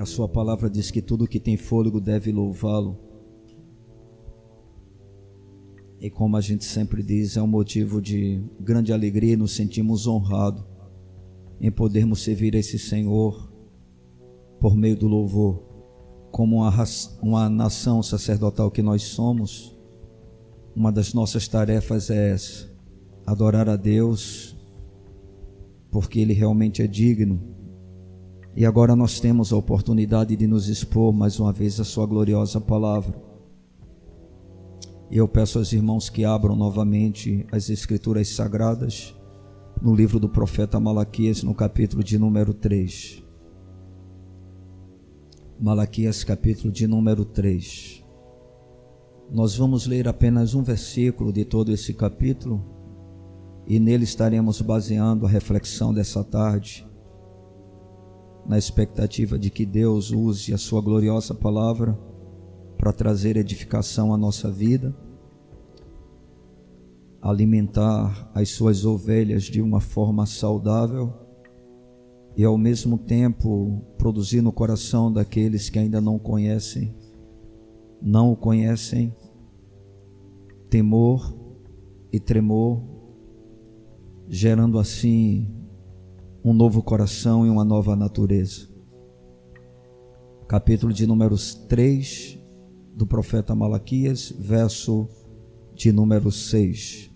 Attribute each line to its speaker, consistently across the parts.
Speaker 1: a sua palavra diz que tudo que tem fôlego deve louvá-lo. E como a gente sempre diz, é um motivo de grande alegria nos sentimos honrados em podermos servir esse Senhor por meio do louvor, como uma, uma nação sacerdotal que nós somos. Uma das nossas tarefas é essa: adorar a Deus, porque Ele realmente é digno e agora nós temos a oportunidade de nos expor mais uma vez a Sua gloriosa palavra. E eu peço aos irmãos que abram novamente as Escrituras Sagradas no livro do profeta Malaquias, no capítulo de número 3. Malaquias, capítulo de número 3. Nós vamos ler apenas um versículo de todo esse capítulo e nele estaremos baseando a reflexão dessa tarde na expectativa de que Deus use a sua gloriosa palavra para trazer edificação à nossa vida, alimentar as suas ovelhas de uma forma saudável e ao mesmo tempo produzir no coração daqueles que ainda não conhecem, não o conhecem, temor e tremor, gerando assim um novo coração e uma nova natureza. Capítulo de números 3 do profeta Malaquias, verso de número 6.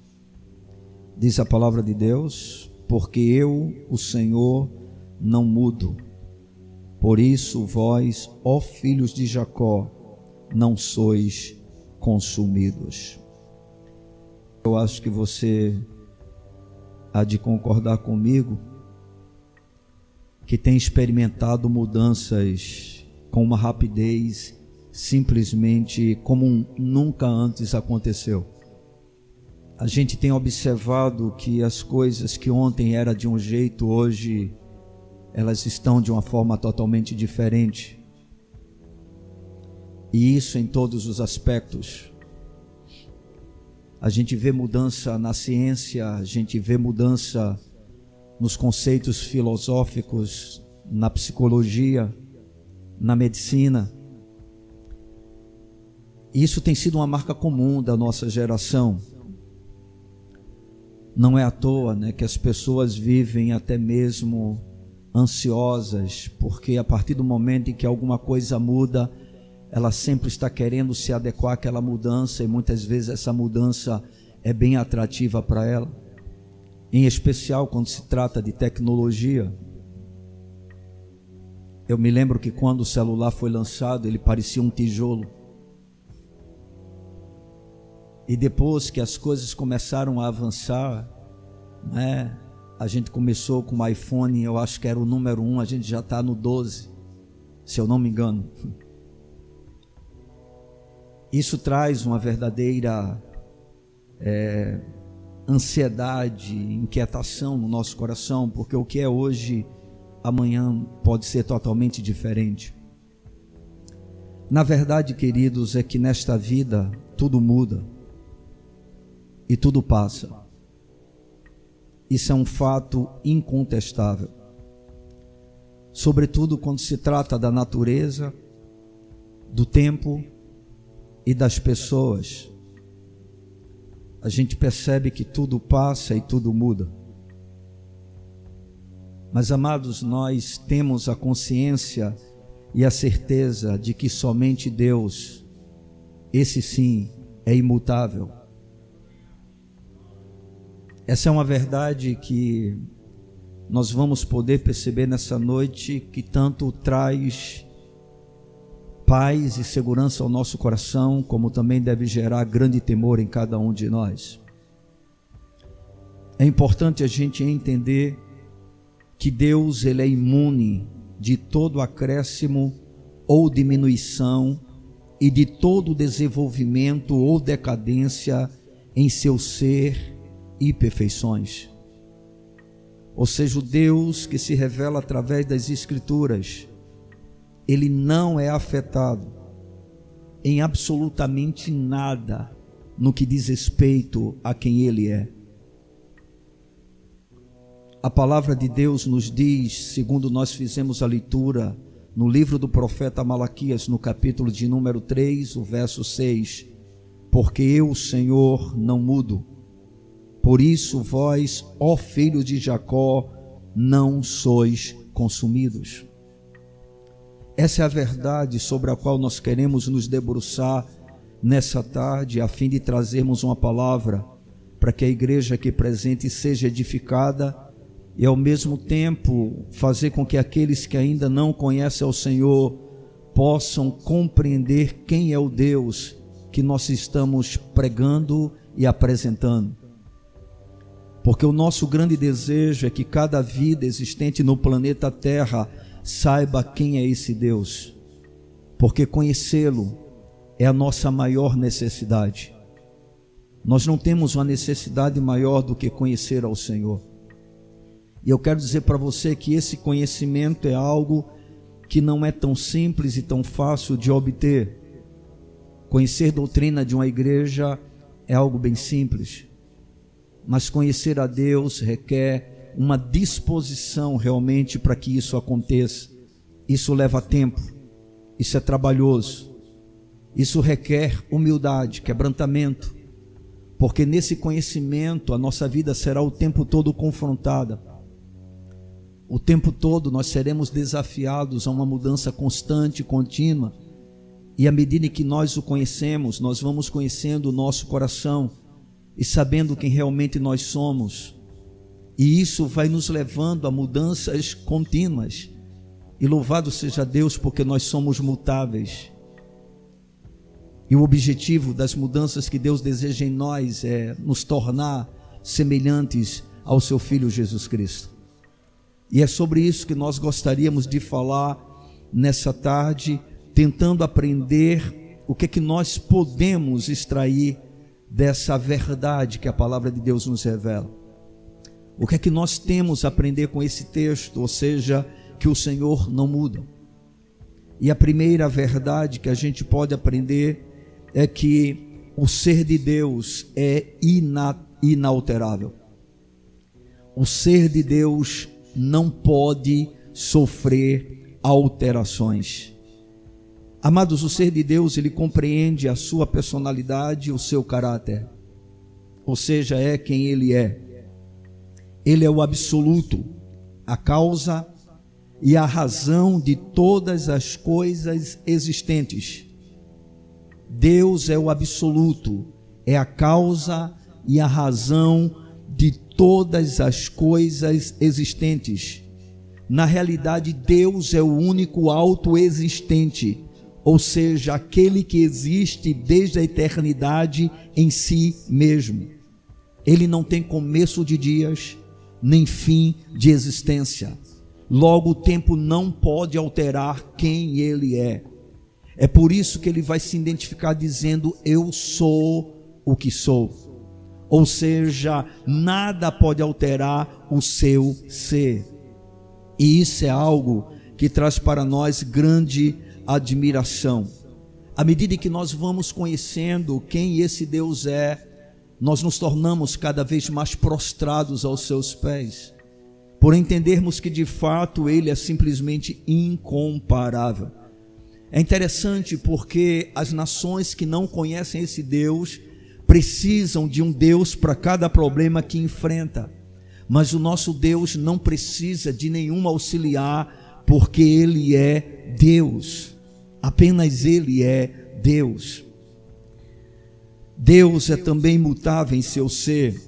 Speaker 1: Diz a palavra de Deus: Porque eu, o Senhor, não mudo. Por isso vós, ó filhos de Jacó, não sois consumidos. Eu acho que você há de concordar comigo que tem experimentado mudanças com uma rapidez simplesmente como nunca antes aconteceu. A gente tem observado que as coisas que ontem era de um jeito, hoje elas estão de uma forma totalmente diferente. E isso em todos os aspectos. A gente vê mudança na ciência, a gente vê mudança nos conceitos filosóficos, na psicologia, na medicina. Isso tem sido uma marca comum da nossa geração. Não é à toa né, que as pessoas vivem até mesmo ansiosas, porque a partir do momento em que alguma coisa muda, ela sempre está querendo se adequar àquela mudança e muitas vezes essa mudança é bem atrativa para ela em especial quando se trata de tecnologia. Eu me lembro que quando o celular foi lançado, ele parecia um tijolo. E depois que as coisas começaram a avançar, né, a gente começou com o iPhone, eu acho que era o número 1, a gente já está no 12, se eu não me engano. Isso traz uma verdadeira é, ansiedade, inquietação no nosso coração, porque o que é hoje, amanhã pode ser totalmente diferente. Na verdade, queridos, é que nesta vida tudo muda e tudo passa. Isso é um fato incontestável. Sobretudo quando se trata da natureza, do tempo e das pessoas a gente percebe que tudo passa e tudo muda. Mas, amados, nós temos a consciência e a certeza de que somente Deus, esse sim, é imutável. Essa é uma verdade que nós vamos poder perceber nessa noite que tanto traz paz e segurança ao nosso coração, como também deve gerar grande temor em cada um de nós. É importante a gente entender que Deus ele é imune de todo acréscimo ou diminuição e de todo desenvolvimento ou decadência em seu ser e perfeições. Ou seja, o Deus que se revela através das Escrituras ele não é afetado em absolutamente nada no que diz respeito a quem ele é. A palavra de Deus nos diz, segundo nós fizemos a leitura no livro do profeta Malaquias, no capítulo de número 3, o verso 6: Porque eu, Senhor, não mudo. Por isso vós, ó filho de Jacó, não sois consumidos. Essa é a verdade sobre a qual nós queremos nos debruçar nessa tarde, a fim de trazermos uma palavra para que a igreja aqui presente seja edificada e ao mesmo tempo fazer com que aqueles que ainda não conhecem ao Senhor possam compreender quem é o Deus que nós estamos pregando e apresentando. Porque o nosso grande desejo é que cada vida existente no planeta Terra saiba quem é esse Deus. Porque conhecê-lo é a nossa maior necessidade. Nós não temos uma necessidade maior do que conhecer ao Senhor. E eu quero dizer para você que esse conhecimento é algo que não é tão simples e tão fácil de obter. Conhecer doutrina de uma igreja é algo bem simples, mas conhecer a Deus requer uma disposição realmente para que isso aconteça. Isso leva tempo, isso é trabalhoso, isso requer humildade, quebrantamento, porque nesse conhecimento a nossa vida será o tempo todo confrontada o tempo todo nós seremos desafiados a uma mudança constante, contínua. E à medida que nós o conhecemos, nós vamos conhecendo o nosso coração e sabendo quem realmente nós somos. E isso vai nos levando a mudanças contínuas. E louvado seja Deus, porque nós somos mutáveis. E o objetivo das mudanças que Deus deseja em nós é nos tornar semelhantes ao seu Filho Jesus Cristo. E é sobre isso que nós gostaríamos de falar nessa tarde, tentando aprender o que é que nós podemos extrair dessa verdade que a palavra de Deus nos revela. O que é que nós temos a aprender com esse texto, ou seja, que o Senhor não muda. E a primeira verdade que a gente pode aprender é que o ser de Deus é ina inalterável. O ser de Deus não pode sofrer alterações. Amados, o ser de Deus, ele compreende a sua personalidade, o seu caráter. Ou seja, é quem ele é. Ele é o absoluto, a causa e a razão de todas as coisas existentes. Deus é o absoluto, é a causa e a razão de todas as coisas existentes. Na realidade, Deus é o único autoexistente, ou seja, aquele que existe desde a eternidade em si mesmo. Ele não tem começo de dias, nem fim de existência. Logo, o tempo não pode alterar quem ele é. É por isso que ele vai se identificar dizendo: Eu sou o que sou ou seja, nada pode alterar o seu ser. E isso é algo que traz para nós grande admiração. À medida que nós vamos conhecendo quem esse Deus é, nós nos tornamos cada vez mais prostrados aos seus pés, por entendermos que de fato ele é simplesmente incomparável. É interessante porque as nações que não conhecem esse Deus, precisam de um Deus para cada problema que enfrenta. Mas o nosso Deus não precisa de nenhum auxiliar, porque Ele é Deus. Apenas Ele é Deus. Deus é também mutável em seu ser.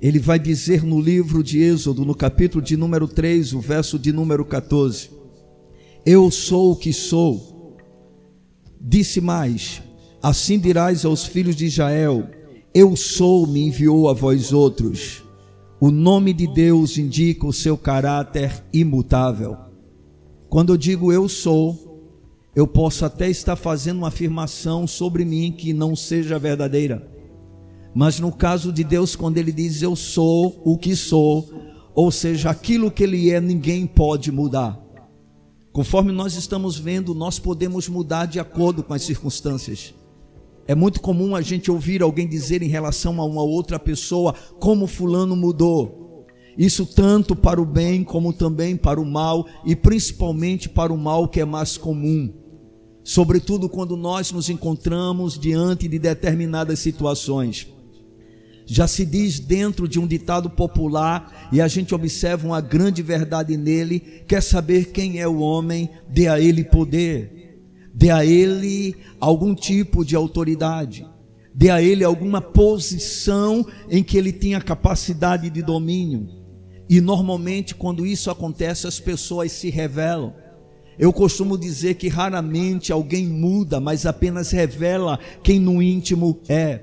Speaker 1: Ele vai dizer no livro de Êxodo, no capítulo de número 3, o verso de número 14: Eu sou o que sou. Disse mais: Assim dirás aos filhos de Israel: Eu sou, me enviou a vós outros. O nome de Deus indica o seu caráter imutável. Quando eu digo eu sou, eu posso até estar fazendo uma afirmação sobre mim que não seja verdadeira. Mas no caso de Deus, quando ele diz eu sou o que sou, ou seja, aquilo que ele é, ninguém pode mudar. Conforme nós estamos vendo, nós podemos mudar de acordo com as circunstâncias. É muito comum a gente ouvir alguém dizer em relação a uma outra pessoa como fulano mudou. Isso tanto para o bem como também para o mal, e principalmente para o mal que é mais comum. Sobretudo quando nós nos encontramos diante de determinadas situações. Já se diz dentro de um ditado popular, e a gente observa uma grande verdade nele: quer saber quem é o homem, dê a ele poder, dê a ele algum tipo de autoridade, dê a ele alguma posição em que ele tenha capacidade de domínio. E normalmente, quando isso acontece, as pessoas se revelam. Eu costumo dizer que raramente alguém muda, mas apenas revela quem no íntimo é.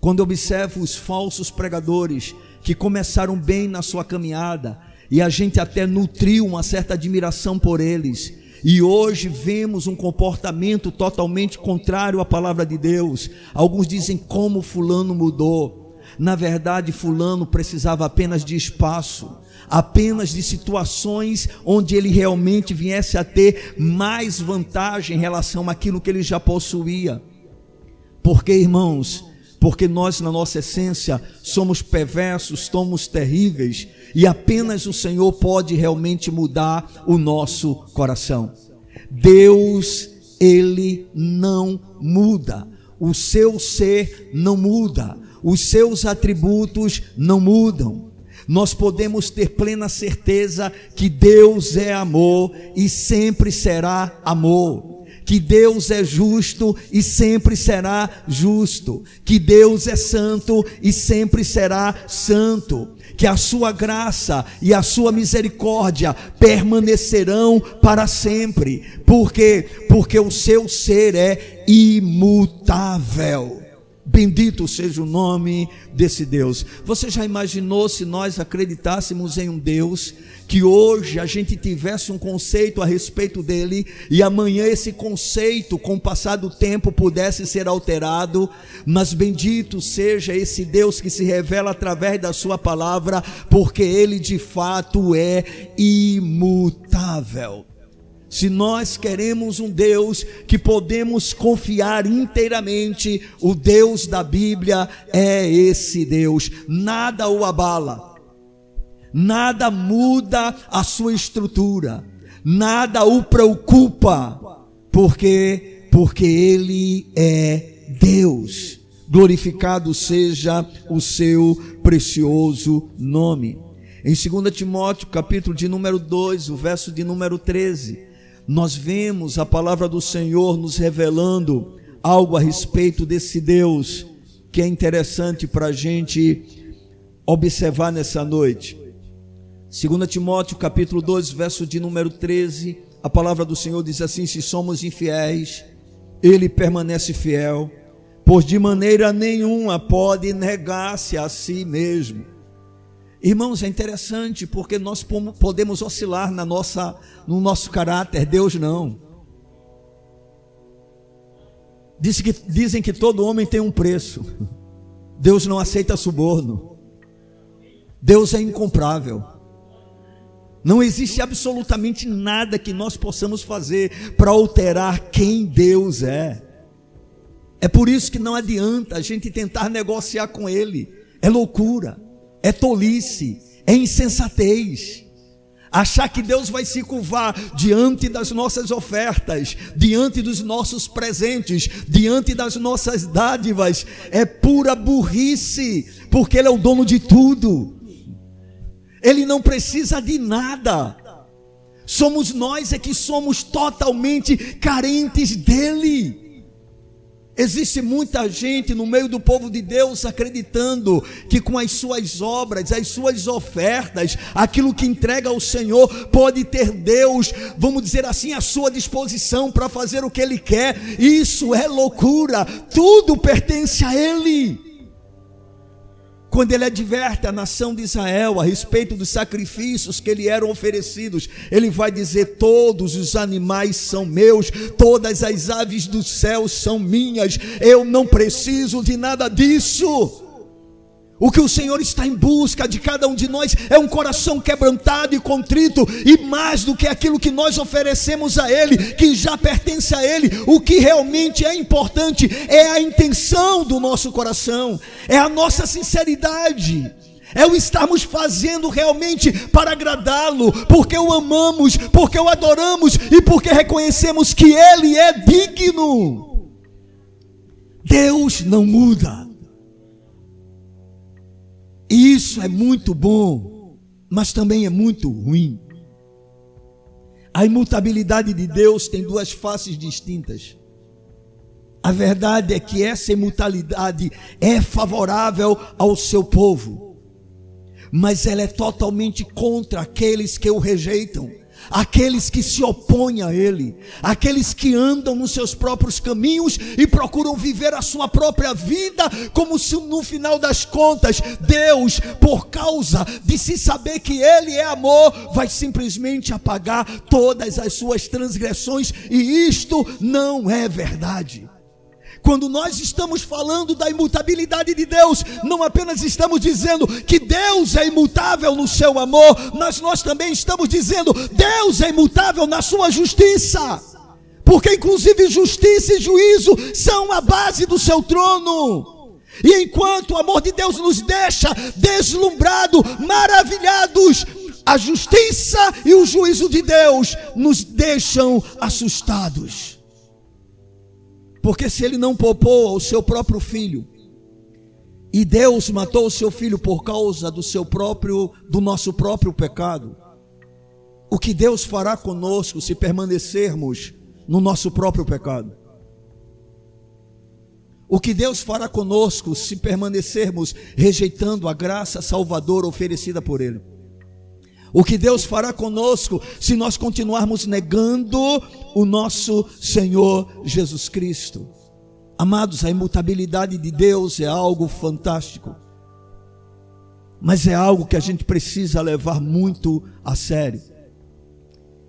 Speaker 1: Quando observo os falsos pregadores que começaram bem na sua caminhada e a gente até nutriu uma certa admiração por eles, e hoje vemos um comportamento totalmente contrário à palavra de Deus. Alguns dizem como Fulano mudou. Na verdade, Fulano precisava apenas de espaço, apenas de situações onde ele realmente viesse a ter mais vantagem em relação àquilo que ele já possuía. Porque, irmãos, porque nós, na nossa essência, somos perversos, somos terríveis, e apenas o Senhor pode realmente mudar o nosso coração. Deus, Ele não muda, o seu ser não muda, os seus atributos não mudam. Nós podemos ter plena certeza que Deus é amor e sempre será amor. Que Deus é justo e sempre será justo, que Deus é santo e sempre será santo, que a sua graça e a sua misericórdia permanecerão para sempre, porque porque o seu ser é imutável. Bendito seja o nome desse Deus. Você já imaginou se nós acreditássemos em um Deus que hoje a gente tivesse um conceito a respeito dele e amanhã esse conceito, com o passar do tempo, pudesse ser alterado? Mas bendito seja esse Deus que se revela através da Sua palavra, porque Ele de fato é imutável. Se nós queremos um Deus que podemos confiar inteiramente, o Deus da Bíblia é esse Deus, nada o abala, nada muda a sua estrutura, nada o preocupa, porque porque ele é Deus. Glorificado seja o seu precioso nome. Em 2 Timóteo, capítulo de número 2, o verso de número 13, nós vemos a palavra do Senhor nos revelando algo a respeito desse Deus que é interessante para a gente observar nessa noite. 2 Timóteo capítulo 2, verso de número 13, a palavra do Senhor diz assim: se somos infiéis, ele permanece fiel, pois de maneira nenhuma pode negar-se a si mesmo. Irmãos, é interessante porque nós podemos oscilar na nossa, no nosso caráter, Deus não. Diz que, dizem que todo homem tem um preço. Deus não aceita suborno. Deus é incomprável. Não existe absolutamente nada que nós possamos fazer para alterar quem Deus é. É por isso que não adianta a gente tentar negociar com Ele. É loucura é tolice, é insensatez. Achar que Deus vai se curvar diante das nossas ofertas, diante dos nossos presentes, diante das nossas dádivas, é pura burrice, porque Ele é o dono de tudo, Ele não precisa de nada, somos nós é que somos totalmente carentes dEle. Existe muita gente no meio do povo de Deus acreditando que com as suas obras, as suas ofertas, aquilo que entrega ao Senhor, pode ter Deus, vamos dizer assim, à sua disposição para fazer o que Ele quer. Isso é loucura, tudo pertence a Ele quando ele adverte a nação de Israel a respeito dos sacrifícios que lhe eram oferecidos, ele vai dizer: Todos os animais são meus, todas as aves do céu são minhas, eu não preciso de nada disso. O que o Senhor está em busca de cada um de nós é um coração quebrantado e contrito, e mais do que aquilo que nós oferecemos a Ele, que já pertence a Ele, o que realmente é importante é a intenção do nosso coração, é a nossa sinceridade, é o estarmos fazendo realmente para agradá-lo, porque o amamos, porque o adoramos e porque reconhecemos que ele é digno. Deus não muda. Isso é muito bom, mas também é muito ruim. A imutabilidade de Deus tem duas faces distintas. A verdade é que essa imutabilidade é favorável ao seu povo, mas ela é totalmente contra aqueles que o rejeitam, aqueles que se opõem a ele, aqueles que andam nos seus próprios caminhos e procuram viver a sua própria vida, como se no final das contas Deus, por causa de se saber que ele é amor, vai simplesmente apagar todas as suas transgressões, e isto não é verdade. Quando nós estamos falando da imutabilidade de Deus, não apenas estamos dizendo que Deus é imutável no seu amor, mas nós também estamos dizendo Deus é imutável na sua justiça. Porque inclusive justiça e juízo são a base do seu trono. E enquanto o amor de Deus nos deixa deslumbrado, maravilhados, a justiça e o juízo de Deus nos deixam assustados. Porque se ele não poupou ao seu próprio filho, e Deus matou o seu filho por causa do seu próprio, do nosso próprio pecado, o que Deus fará conosco se permanecermos no nosso próprio pecado? O que Deus fará conosco se permanecermos rejeitando a graça salvadora oferecida por Ele? O que Deus fará conosco se nós continuarmos negando o nosso Senhor Jesus Cristo? Amados, a imutabilidade de Deus é algo fantástico, mas é algo que a gente precisa levar muito a sério.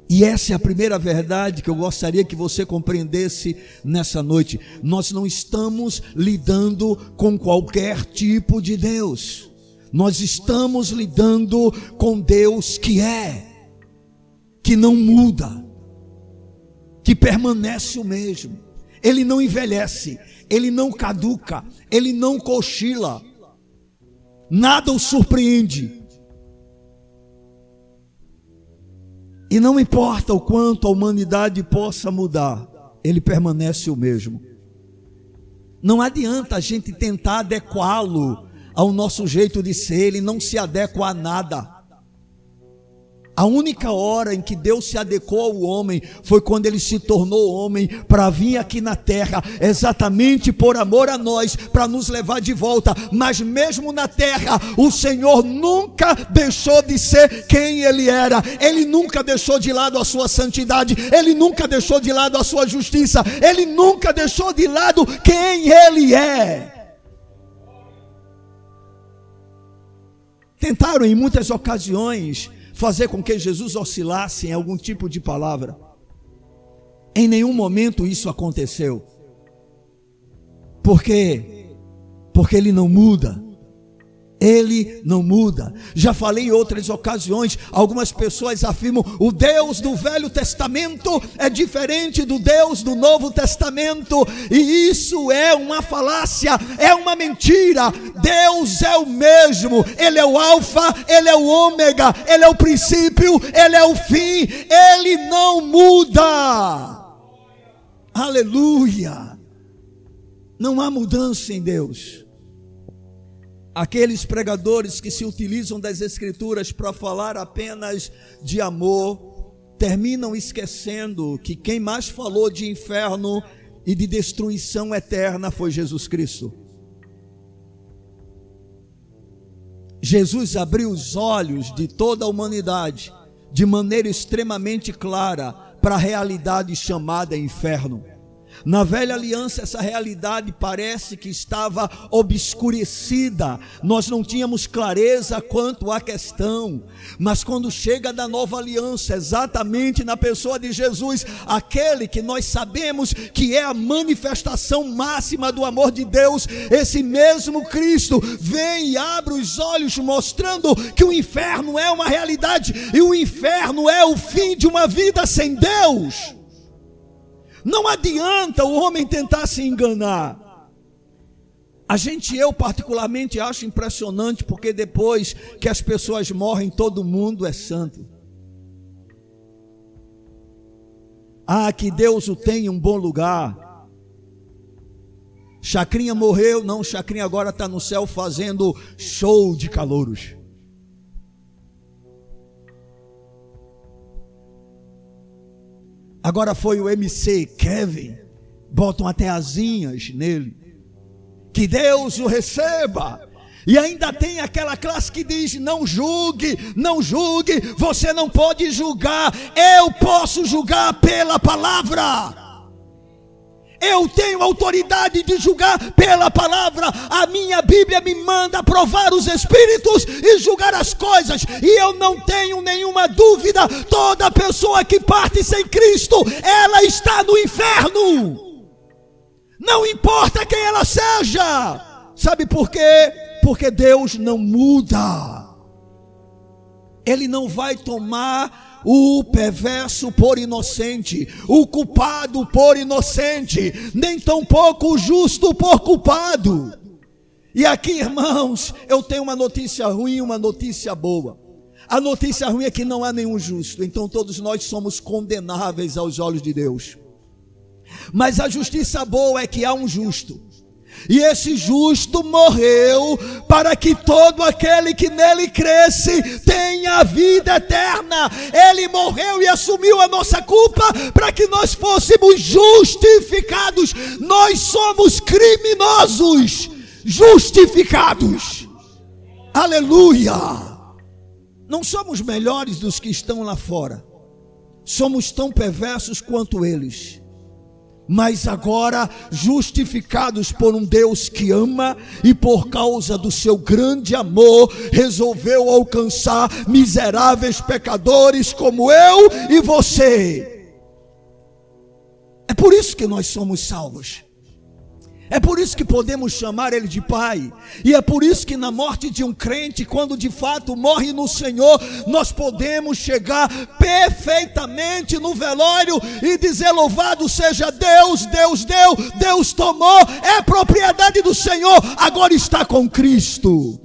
Speaker 1: E essa é a primeira verdade que eu gostaria que você compreendesse nessa noite. Nós não estamos lidando com qualquer tipo de Deus. Nós estamos lidando com Deus que é, que não muda, que permanece o mesmo. Ele não envelhece, ele não caduca, ele não cochila. Nada o surpreende. E não importa o quanto a humanidade possa mudar, ele permanece o mesmo. Não adianta a gente tentar adequá-lo ao nosso jeito de ser, ele não se adequa a nada. A única hora em que Deus se adequou ao homem foi quando ele se tornou homem para vir aqui na terra, exatamente por amor a nós, para nos levar de volta. Mas mesmo na terra, o Senhor nunca deixou de ser quem ele era. Ele nunca deixou de lado a sua santidade, ele nunca deixou de lado a sua justiça, ele nunca deixou de lado quem ele é. Tentaram em muitas ocasiões fazer com que Jesus oscilasse em algum tipo de palavra. Em nenhum momento isso aconteceu. Por quê? Porque ele não muda. Ele não muda. Já falei em outras ocasiões, algumas pessoas afirmam: o Deus do Velho Testamento é diferente do Deus do Novo Testamento, e isso é uma falácia, é uma mentira. Deus é o mesmo, Ele é o Alfa, Ele é o Ômega, Ele é o princípio, Ele é o fim, Ele não muda. Aleluia. Não há mudança em Deus. Aqueles pregadores que se utilizam das Escrituras para falar apenas de amor, terminam esquecendo que quem mais falou de inferno e de destruição eterna foi Jesus Cristo. Jesus abriu os olhos de toda a humanidade de maneira extremamente clara para a realidade chamada inferno. Na velha aliança, essa realidade parece que estava obscurecida, nós não tínhamos clareza quanto à questão, mas quando chega da nova aliança, exatamente na pessoa de Jesus, aquele que nós sabemos que é a manifestação máxima do amor de Deus, esse mesmo Cristo vem e abre os olhos, mostrando que o inferno é uma realidade e o inferno é o fim de uma vida sem Deus. Não adianta o homem tentar se enganar. A gente, eu particularmente acho impressionante, porque depois que as pessoas morrem, todo mundo é santo. Ah, que Deus o tenha em um bom lugar. Chacrinha morreu, não, Chacrinha agora está no céu fazendo show de calouros. Agora foi o MC Kevin, botam até asinhas nele. Que Deus o receba. E ainda tem aquela classe que diz: não julgue, não julgue, você não pode julgar, eu posso julgar pela palavra. Eu tenho autoridade de julgar pela palavra. A minha Bíblia me manda provar os espíritos e julgar as coisas. E eu não tenho nenhuma dúvida: toda pessoa que parte sem Cristo, ela está no inferno. Não importa quem ela seja. Sabe por quê? Porque Deus não muda. Ele não vai tomar o perverso por inocente, o culpado por inocente, nem tampouco o justo por culpado. E aqui, irmãos, eu tenho uma notícia ruim e uma notícia boa. A notícia ruim é que não há nenhum justo, então todos nós somos condenáveis aos olhos de Deus. Mas a justiça boa é que há um justo. E esse justo morreu para que todo aquele que nele cresce tenha vida eterna. Ele morreu e assumiu a nossa culpa para que nós fôssemos justificados. Nós somos criminosos justificados. Aleluia! Não somos melhores dos que estão lá fora. Somos tão perversos quanto eles mas agora justificados por um Deus que ama e por causa do seu grande amor resolveu alcançar miseráveis pecadores como eu e você. É por isso que nós somos salvos. É por isso que podemos chamar Ele de Pai, e é por isso que na morte de um crente, quando de fato morre no Senhor, nós podemos chegar perfeitamente no velório e dizer: Louvado seja Deus, Deus deu, Deus tomou, é propriedade do Senhor, agora está com Cristo.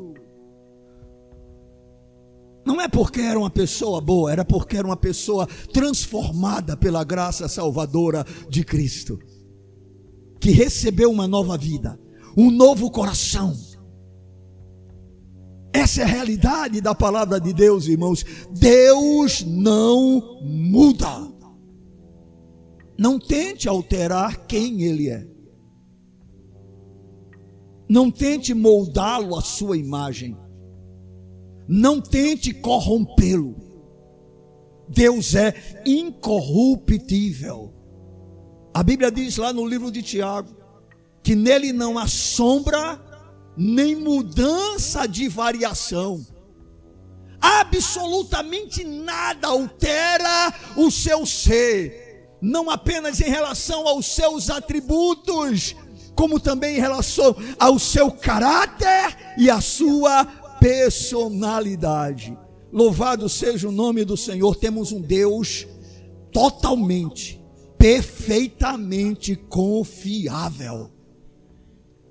Speaker 1: Não é porque era uma pessoa boa, era porque era uma pessoa transformada pela graça salvadora de Cristo que recebeu uma nova vida, um novo coração. Essa é a realidade da palavra de Deus, irmãos. Deus não muda. Não tente alterar quem Ele é. Não tente moldá-lo à sua imagem. Não tente corrompê-lo. Deus é incorruptível. A Bíblia diz lá no livro de Tiago que nele não há sombra nem mudança de variação. Absolutamente nada altera o seu ser, não apenas em relação aos seus atributos, como também em relação ao seu caráter e à sua personalidade. Louvado seja o nome do Senhor, temos um Deus totalmente perfeitamente confiável.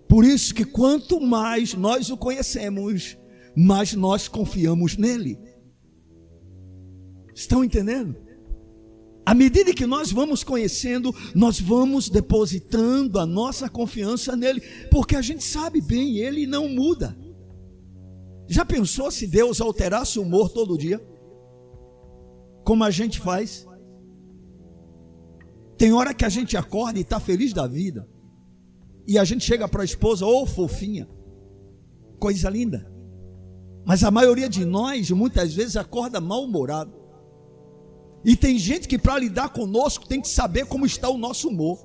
Speaker 1: Por isso que quanto mais nós o conhecemos, mais nós confiamos nele. Estão entendendo? À medida que nós vamos conhecendo, nós vamos depositando a nossa confiança nele, porque a gente sabe bem, ele não muda. Já pensou se Deus alterasse o humor todo dia? Como a gente faz? Tem hora que a gente acorda e está feliz da vida. E a gente chega para a esposa, ô oh, fofinha, coisa linda. Mas a maioria de nós, muitas vezes, acorda mal-humorado. E tem gente que para lidar conosco tem que saber como está o nosso humor.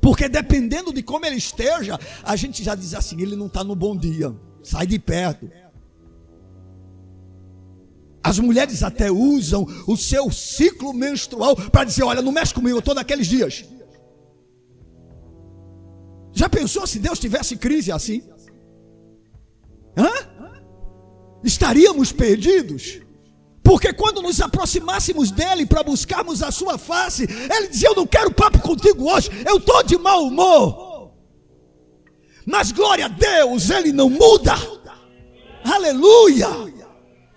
Speaker 1: Porque dependendo de como ele esteja, a gente já diz assim: ele não está no bom dia, sai de perto. As mulheres até usam o seu ciclo menstrual para dizer: olha, não mexe comigo, eu estou naqueles dias. Já pensou se Deus tivesse crise assim? Hã? Estaríamos perdidos. Porque quando nos aproximássemos dele para buscarmos a sua face, ele dizia: Eu não quero papo contigo hoje, eu estou de mau humor. Mas glória a Deus, ele não muda. Aleluia.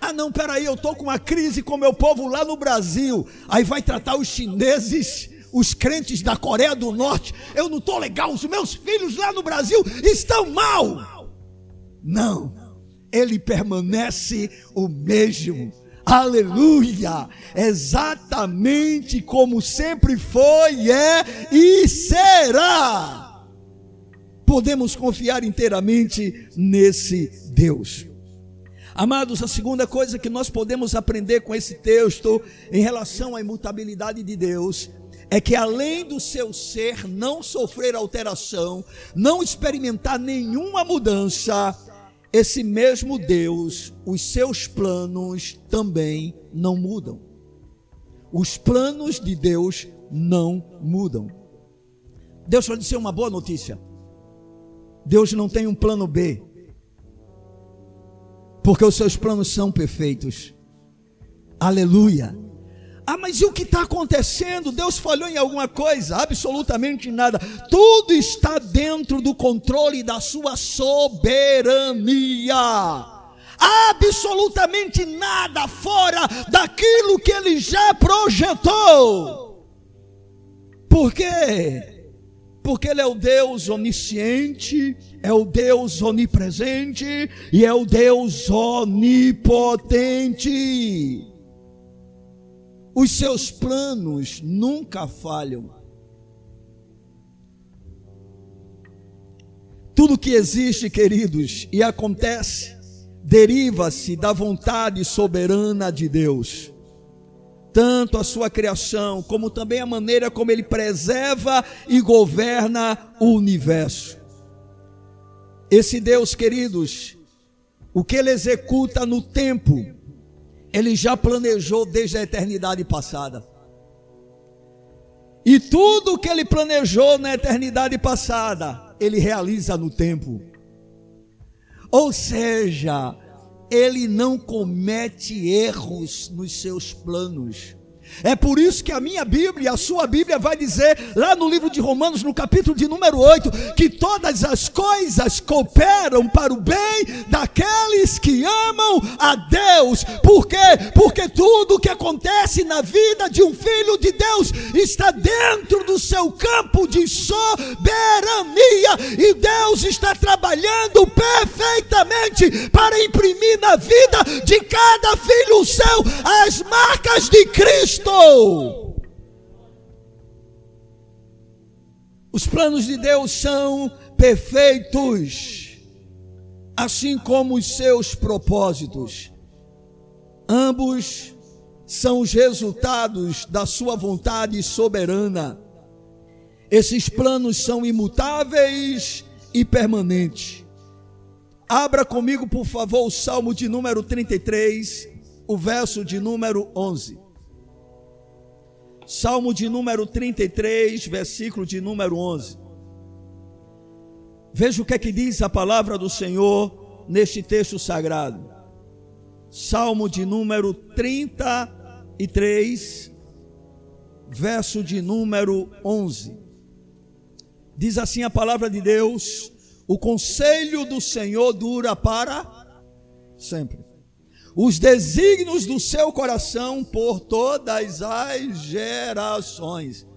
Speaker 1: Ah, não, peraí, eu estou com uma crise com meu povo lá no Brasil. Aí vai tratar os chineses, os crentes da Coreia do Norte. Eu não estou legal, os meus filhos lá no Brasil estão mal. Não, ele permanece o mesmo. Aleluia! Exatamente como sempre foi, é e será. Podemos confiar inteiramente nesse Deus. Amados, a segunda coisa que nós podemos aprender com esse texto em relação à imutabilidade de Deus é que além do seu ser não sofrer alteração, não experimentar nenhuma mudança, esse mesmo Deus, os seus planos também não mudam. Os planos de Deus não mudam. Deus vai dizer uma boa notícia. Deus não tem um plano B porque os seus planos são perfeitos. Aleluia. Ah, mas e o que está acontecendo? Deus falhou em alguma coisa? Absolutamente nada. Tudo está dentro do controle da sua soberania. Absolutamente nada fora daquilo que ele já projetou. Por quê? Porque Ele é o Deus onisciente, é o Deus onipresente e é o Deus onipotente. Os seus planos nunca falham. Tudo que existe, queridos, e acontece, deriva-se da vontade soberana de Deus tanto a sua criação, como também a maneira como ele preserva e governa o universo. Esse Deus, queridos, o que ele executa no tempo, ele já planejou desde a eternidade passada. E tudo o que ele planejou na eternidade passada, ele realiza no tempo. Ou seja, ele não comete erros nos seus planos. É por isso que a minha Bíblia, a sua Bíblia vai dizer lá no livro de Romanos, no capítulo de número 8, que todas as coisas cooperam para o bem daqueles que amam a Deus. Por quê? Porque tudo que acontece na vida de um filho de Deus está dentro do seu campo de soberania e Deus está trabalhando perfeitamente para imprimir na vida de cada filho seu as marcas de Cristo. Os planos de Deus são perfeitos, assim como os seus propósitos. Ambos são os resultados da sua vontade soberana. Esses planos são imutáveis e permanentes. Abra comigo, por favor, o Salmo de número 33, o verso de número 11. Salmo de número 33, versículo de número 11. Veja o que é que diz a palavra do Senhor neste texto sagrado. Salmo de número 33, verso de número 11. Diz assim a palavra de Deus: O conselho do Senhor dura para sempre os desígnios do seu coração por todas as gerações.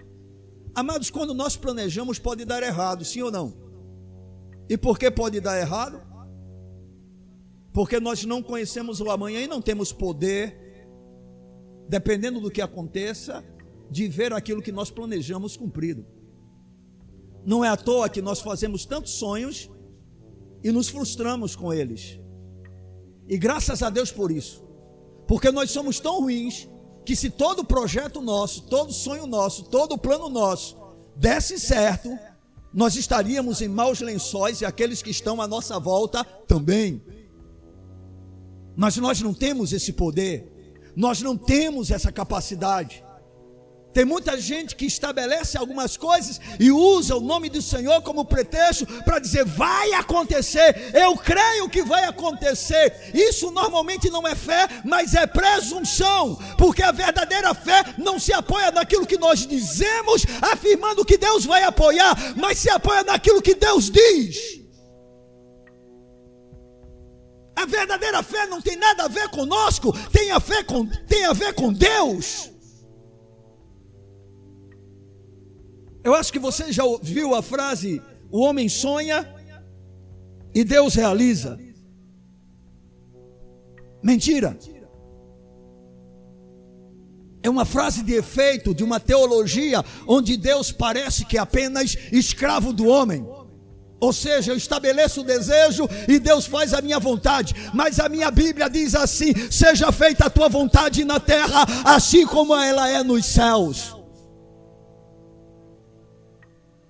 Speaker 1: Amados, quando nós planejamos, pode dar errado, sim ou não? E por que pode dar errado? Porque nós não conhecemos o amanhã e não temos poder, dependendo do que aconteça, de ver aquilo que nós planejamos cumprido. Não é à toa que nós fazemos tantos sonhos e nos frustramos com eles. E graças a Deus por isso. Porque nós somos tão ruins que se todo projeto nosso, todo sonho nosso, todo plano nosso desse certo, nós estaríamos em maus lençóis e aqueles que estão à nossa volta também. Mas nós não temos esse poder, nós não temos essa capacidade. Tem muita gente que estabelece algumas coisas e usa o nome do Senhor como pretexto para dizer vai acontecer, eu creio que vai acontecer. Isso normalmente não é fé, mas é presunção, porque a verdadeira fé não se apoia naquilo que nós dizemos, afirmando que Deus vai apoiar, mas se apoia naquilo que Deus diz. A verdadeira fé não tem nada a ver conosco, tem a, fé com, tem a ver com Deus. Eu acho que você já ouviu a frase: o homem sonha e Deus realiza. Mentira. É uma frase de efeito de uma teologia onde Deus parece que é apenas escravo do homem. Ou seja, eu estabeleço o desejo e Deus faz a minha vontade. Mas a minha Bíblia diz assim: seja feita a tua vontade na terra, assim como ela é nos céus.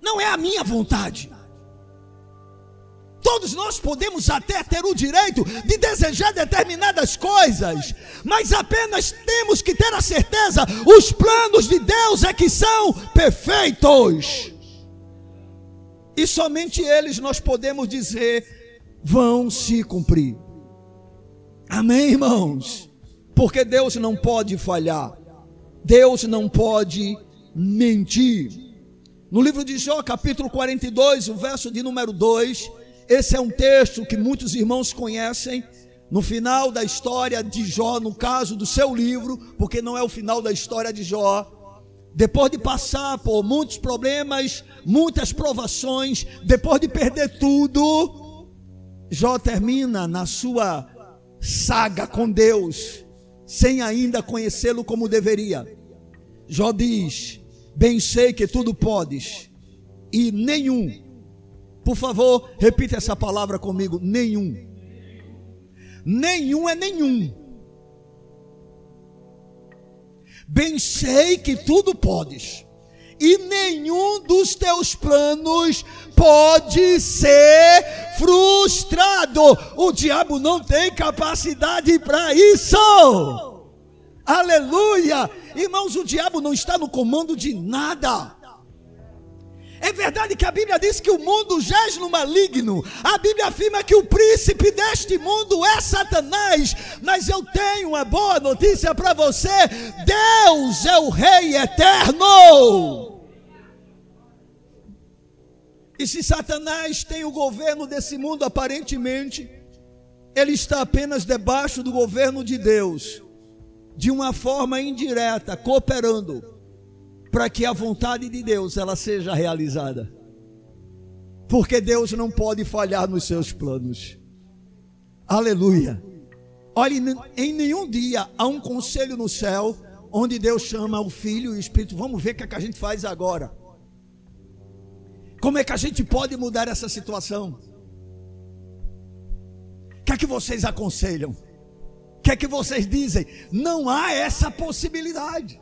Speaker 1: Não é a minha vontade. Todos nós podemos até ter o direito de desejar determinadas coisas, mas apenas temos que ter a certeza: os planos de Deus é que são perfeitos. E somente eles nós podemos dizer vão se cumprir. Amém, irmãos? Porque Deus não pode falhar. Deus não pode mentir. No livro de Jó, capítulo 42, o verso de número 2, esse é um texto que muitos irmãos conhecem. No final da história de Jó, no caso do seu livro, porque não é o final da história de Jó, depois de passar por muitos problemas, muitas provações, depois de perder tudo, Jó termina na sua saga com Deus, sem ainda conhecê-lo como deveria. Jó diz: Bem sei que tudo podes, e nenhum por favor, repita essa palavra comigo: nenhum. Nenhum é nenhum. Bem sei que tudo podes, e nenhum dos teus planos pode ser frustrado. O diabo não tem capacidade para isso. Aleluia! Irmãos, o diabo não está no comando de nada. É verdade que a Bíblia diz que o mundo jaz no maligno. A Bíblia afirma que o príncipe deste mundo é Satanás. Mas eu tenho uma boa notícia para você: Deus é o Rei eterno. E se Satanás tem o governo desse mundo, aparentemente, ele está apenas debaixo do governo de Deus, de uma forma indireta, cooperando para que a vontade de Deus ela seja realizada. Porque Deus não pode falhar nos seus planos. Aleluia. Olhe, em nenhum dia há um conselho no céu onde Deus chama o Filho e o Espírito. Vamos ver o que, é que a gente faz agora. Como é que a gente pode mudar essa situação? O que é que vocês aconselham? Que é que vocês dizem? Não há essa possibilidade.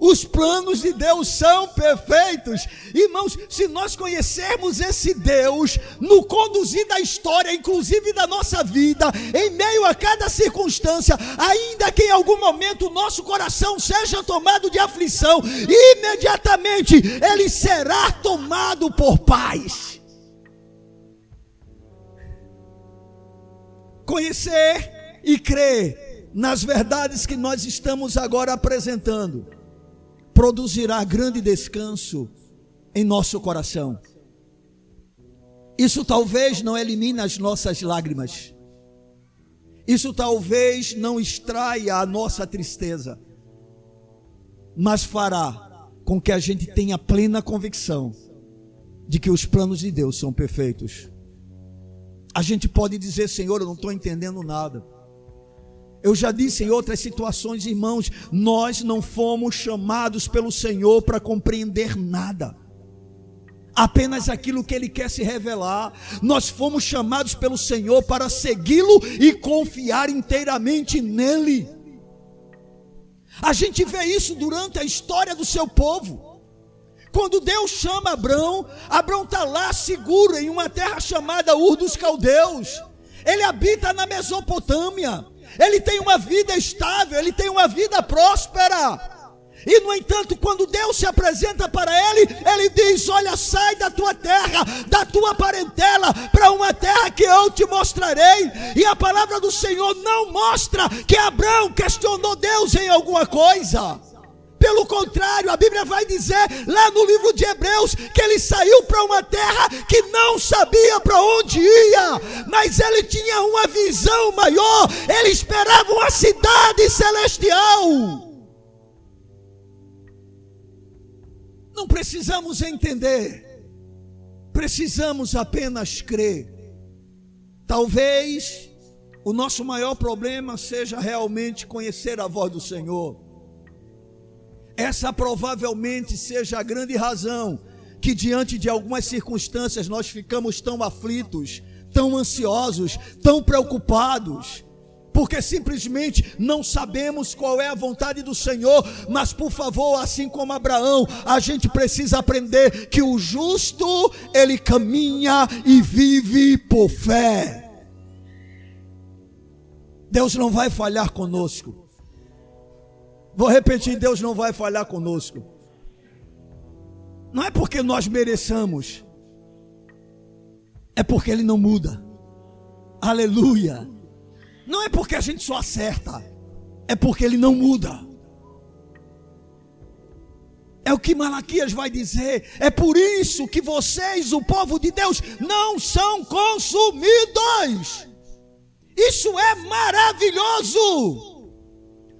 Speaker 1: Os planos de Deus são perfeitos. Irmãos, se nós conhecermos esse Deus no conduzir da história, inclusive da nossa vida, em meio a cada circunstância, ainda que em algum momento o nosso coração seja tomado de aflição, imediatamente ele será tomado por paz. Conhecer e crer nas verdades que nós estamos agora apresentando produzirá grande descanso em nosso coração. Isso talvez não elimine as nossas lágrimas. Isso talvez não extraia a nossa tristeza. Mas fará com que a gente tenha plena convicção de que os planos de Deus são perfeitos. A gente pode dizer, Senhor, eu não estou entendendo nada. Eu já disse em outras situações, irmãos, nós não fomos chamados pelo Senhor para compreender nada. Apenas aquilo que Ele quer se revelar. Nós fomos chamados pelo Senhor para segui-lo e confiar inteiramente nele. A gente vê isso durante a história do seu povo. Quando Deus chama Abraão, Abraão está lá seguro em uma terra chamada Ur dos Caldeus. Ele habita na Mesopotâmia ele tem uma vida estável, ele tem uma vida próspera. E no entanto, quando Deus se apresenta para ele, ele diz: Olha, sai da tua terra, da tua parentela, para uma terra que eu te mostrarei. E a palavra do Senhor não mostra que Abraão questionou Deus em alguma coisa. Pelo contrário, a Bíblia vai dizer lá no livro de Hebreus que ele saiu para uma terra que não sabia para onde ia, mas ele tinha uma visão maior, ele esperava uma cidade celestial. Não precisamos entender, precisamos apenas crer. Talvez o nosso maior problema seja realmente conhecer a voz do Senhor. Essa provavelmente seja a grande razão que, diante de algumas circunstâncias, nós ficamos tão aflitos, tão ansiosos, tão preocupados porque simplesmente não sabemos qual é a vontade do Senhor, mas por favor, assim como Abraão, a gente precisa aprender que o justo, ele caminha e vive por fé. Deus não vai falhar conosco. Vou repetir: Deus não vai falhar conosco. Não é porque nós mereçamos, é porque Ele não muda. Aleluia. Não é porque a gente só acerta, é porque ele não muda. É o que Malaquias vai dizer. É por isso que vocês, o povo de Deus, não são consumidos. Isso é maravilhoso.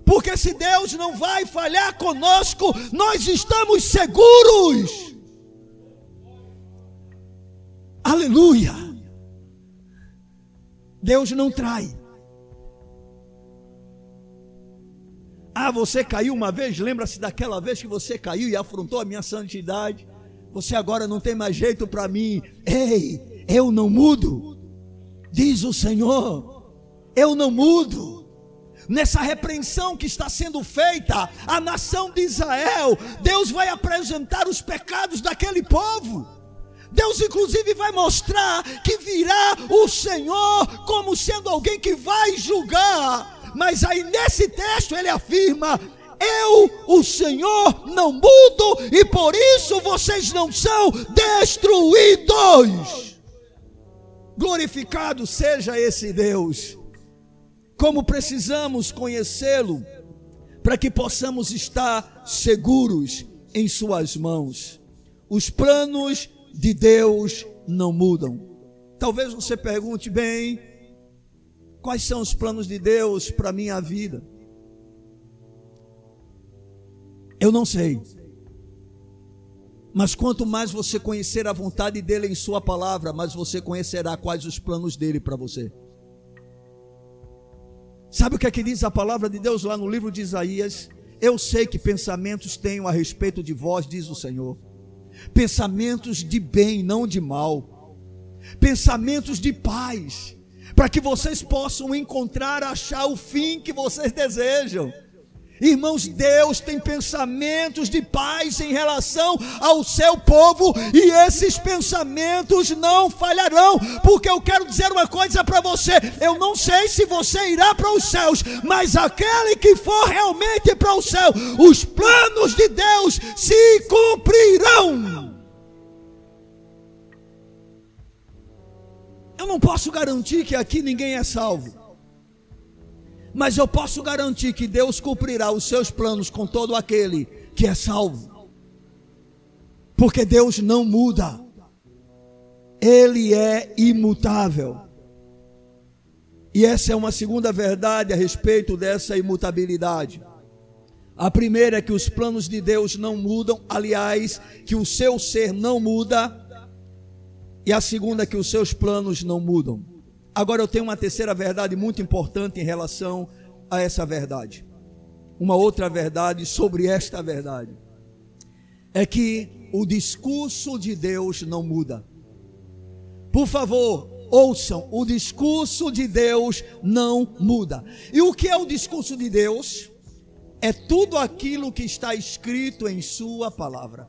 Speaker 1: Porque se Deus não vai falhar conosco, nós estamos seguros. Aleluia. Deus não trai. Ah, você caiu uma vez, lembra-se daquela vez que você caiu e afrontou a minha santidade. Você agora não tem mais jeito para mim. Ei, eu não mudo, diz o Senhor. Eu não mudo. Nessa repreensão que está sendo feita à nação de Israel, Deus vai apresentar os pecados daquele povo. Deus, inclusive, vai mostrar que virá o Senhor como sendo alguém que vai julgar mas aí nesse texto ele afirma: Eu, o Senhor, não mudo e por isso vocês não são destruídos. Glorificado seja esse Deus. Como precisamos conhecê-lo para que possamos estar seguros em Suas mãos. Os planos de Deus não mudam. Talvez você pergunte bem, Quais são os planos de Deus para a minha vida? Eu não sei. Mas quanto mais você conhecer a vontade dele em sua palavra, mais você conhecerá quais os planos dele para você. Sabe o que é que diz a palavra de Deus lá no livro de Isaías? Eu sei que pensamentos tenho a respeito de vós, diz o Senhor. Pensamentos de bem, não de mal. Pensamentos de paz para que vocês possam encontrar, achar o fim que vocês desejam. Irmãos, Deus tem pensamentos de paz em relação ao seu povo e esses pensamentos não falharão, porque eu quero dizer uma coisa para você: eu não sei se você irá para os céus, mas aquele que for realmente para o céu, os planos de Deus se cumprirão. Eu não posso garantir que aqui ninguém é salvo. Mas eu posso garantir que Deus cumprirá os seus planos com todo aquele que é salvo. Porque Deus não muda. Ele é imutável. E essa é uma segunda verdade a respeito dessa imutabilidade. A primeira é que os planos de Deus não mudam, aliás, que o seu ser não muda e a segunda é que os seus planos não mudam. Agora eu tenho uma terceira verdade muito importante em relação a essa verdade. Uma outra verdade sobre esta verdade. É que o discurso de Deus não muda. Por favor, ouçam, o discurso de Deus não muda. E o que é o discurso de Deus? É tudo aquilo que está escrito em Sua palavra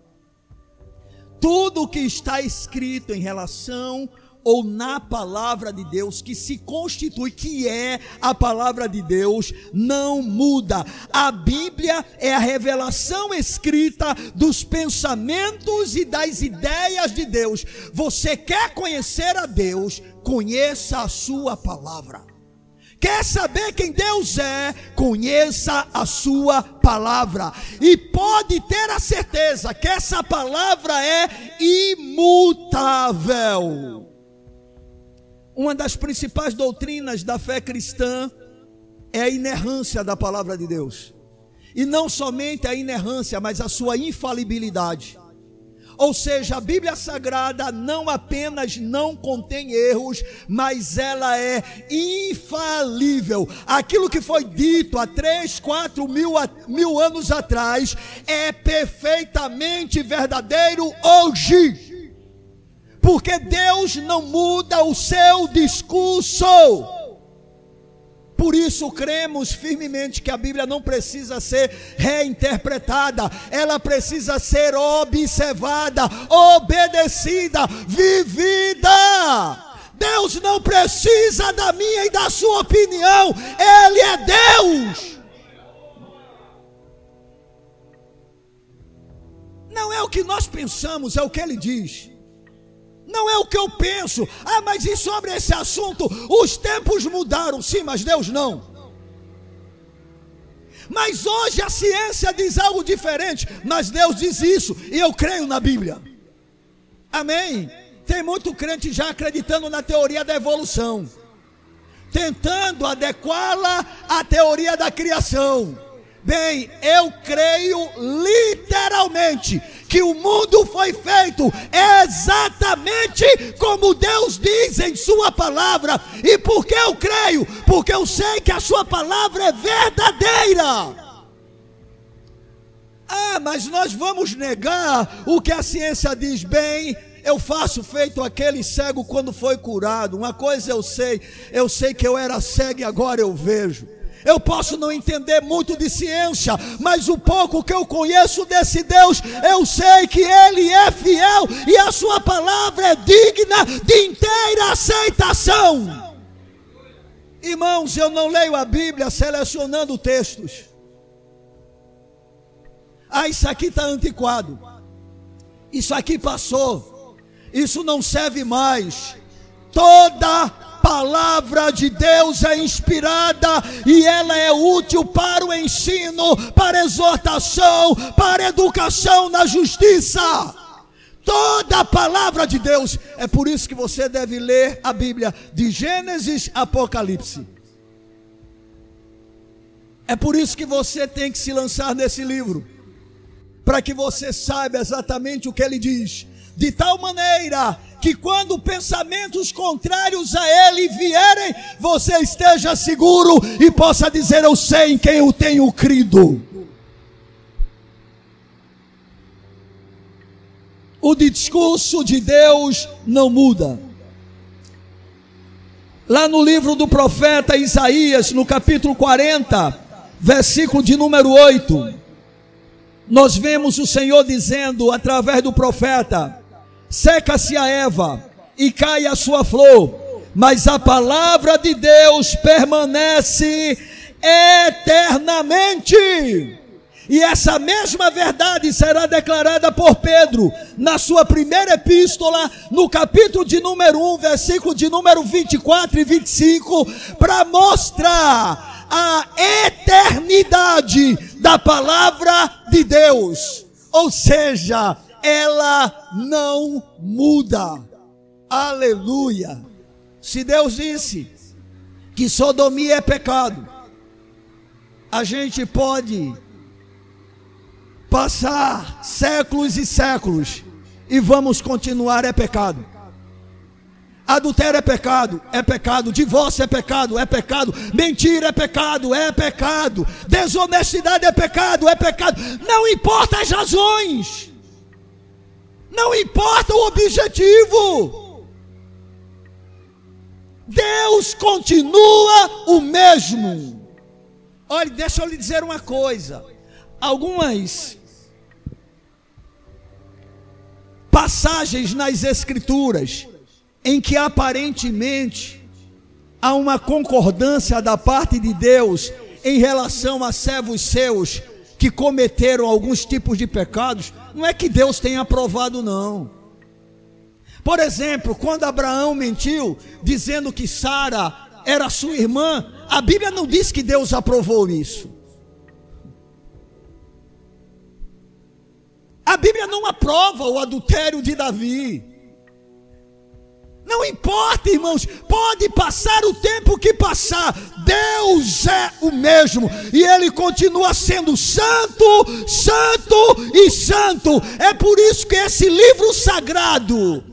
Speaker 1: tudo que está escrito em relação ou na palavra de Deus, que se constitui, que é a palavra de Deus, não muda. A Bíblia é a revelação escrita dos pensamentos e das ideias de Deus. Você quer conhecer a Deus? Conheça a Sua palavra. Quer saber quem Deus é? Conheça a sua palavra. E pode ter a certeza que essa palavra é imutável. Uma das principais doutrinas da fé cristã é a inerrância da palavra de Deus. E não somente a inerrância, mas a sua infalibilidade. Ou seja, a Bíblia Sagrada não apenas não contém erros, mas ela é infalível. Aquilo que foi dito há três, quatro mil, mil anos atrás é perfeitamente verdadeiro hoje. Porque Deus não muda o seu discurso. Por isso cremos firmemente que a Bíblia não precisa ser reinterpretada, ela precisa ser observada, obedecida, vivida. Deus não precisa da minha e da sua opinião, Ele é Deus. Não é o que nós pensamos, é o que Ele diz. Não é o que eu penso. Ah, mas e sobre esse assunto? Os tempos mudaram, sim, mas Deus não. Mas hoje a ciência diz algo diferente, mas Deus diz isso, e eu creio na Bíblia. Amém? Tem muito crente já acreditando na teoria da evolução, tentando adequá-la à teoria da criação. Bem, eu creio literalmente que o mundo foi feito exatamente como Deus diz em Sua palavra. E por que eu creio? Porque eu sei que a Sua palavra é verdadeira. Ah, mas nós vamos negar o que a ciência diz bem. Eu faço feito aquele cego quando foi curado. Uma coisa eu sei, eu sei que eu era cego e agora eu vejo. Eu posso não entender muito de ciência, mas o pouco que eu conheço desse Deus, eu sei que Ele é fiel e a Sua palavra é digna de inteira aceitação. Irmãos, eu não leio a Bíblia selecionando textos. Ah, isso aqui está antiquado. Isso aqui passou. Isso não serve mais. Toda palavra de Deus é inspirada e ela é útil para o ensino, para a exortação, para a educação na justiça. Toda a palavra de Deus, é por isso que você deve ler a Bíblia de Gênesis a Apocalipse. É por isso que você tem que se lançar nesse livro, para que você saiba exatamente o que ele diz, de tal maneira que quando pensamentos contrários a ele vierem, você esteja seguro e possa dizer: Eu sei em quem eu tenho crido. O discurso de Deus não muda. Lá no livro do profeta Isaías, no capítulo 40, versículo de número 8, nós vemos o Senhor dizendo através do profeta: seca-se a Eva e cai a sua flor, mas a palavra de Deus permanece eternamente. E essa mesma verdade será declarada por Pedro na sua primeira epístola, no capítulo de número 1, versículo de número 24 e 25, para mostrar a eternidade da palavra de Deus. Ou seja, ela não muda. Aleluia. Se Deus disse que sodomia é pecado, a gente pode passar séculos e séculos e vamos continuar é pecado. Adultério é pecado, é pecado. Divórcio é pecado, é pecado. Mentira é pecado, é pecado. Desonestidade é pecado, é pecado. Não importa as razões. Não importa o objetivo. Deus continua o mesmo. Olha, deixa eu lhe dizer uma coisa. Algumas passagens nas Escrituras em que aparentemente há uma concordância da parte de Deus em relação a servos seus que cometeram alguns tipos de pecados, não é que Deus tenha aprovado, não. Por exemplo, quando Abraão mentiu, dizendo que Sara era sua irmã, a Bíblia não diz que Deus aprovou isso. A Bíblia não aprova o adultério de Davi. Não importa, irmãos, pode passar o tempo que passar, Deus é o mesmo e Ele continua sendo santo, santo e santo. É por isso que esse livro sagrado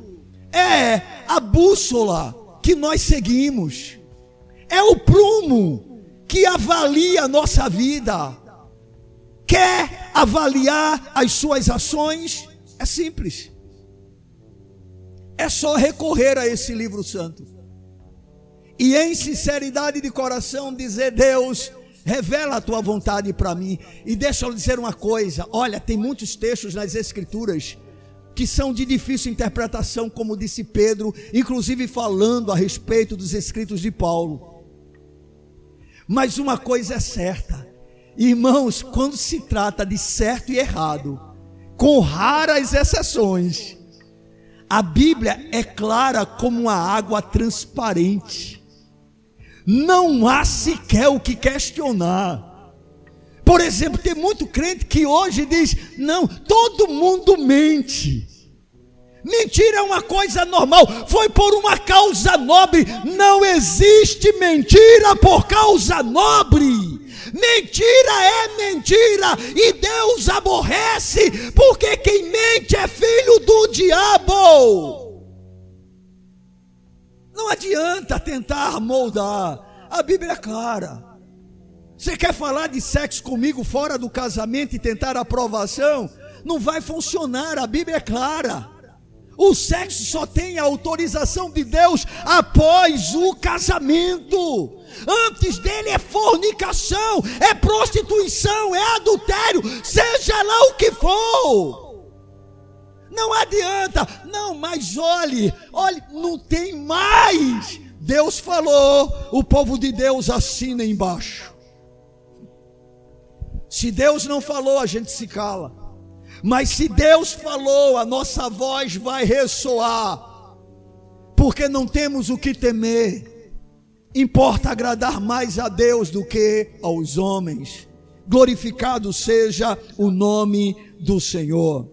Speaker 1: é a bússola que nós seguimos, é o prumo que avalia a nossa vida. Quer avaliar as suas ações? É simples é só recorrer a esse livro santo. E em sinceridade de coração dizer: Deus, revela a tua vontade para mim. E deixa eu dizer uma coisa: olha, tem muitos textos nas Escrituras que são de difícil interpretação, como disse Pedro, inclusive falando a respeito dos escritos de Paulo. Mas uma coisa é certa, irmãos, quando se trata de certo e errado, com raras exceções, a Bíblia é clara como uma água transparente. Não há sequer o que questionar. Por exemplo, tem muito crente que hoje diz: não, todo mundo mente. Mentira é uma coisa normal, foi por uma causa nobre. Não existe mentira por causa nobre. Mentira é mentira e Deus aborrece, porque quem mente é filho do diabo. Não adianta tentar moldar, a Bíblia é clara. Você quer falar de sexo comigo fora do casamento e tentar aprovação? Não vai funcionar, a Bíblia é clara. O sexo só tem a autorização de Deus após o casamento. Antes dele é fornicação, é prostituição, é adultério, seja lá o que for. Não adianta, não, mas olhe, olhe, não tem mais. Deus falou, o povo de Deus assina embaixo. Se Deus não falou, a gente se cala. Mas se Deus falou, a nossa voz vai ressoar, porque não temos o que temer. Importa agradar mais a Deus do que aos homens. Glorificado seja o nome do Senhor.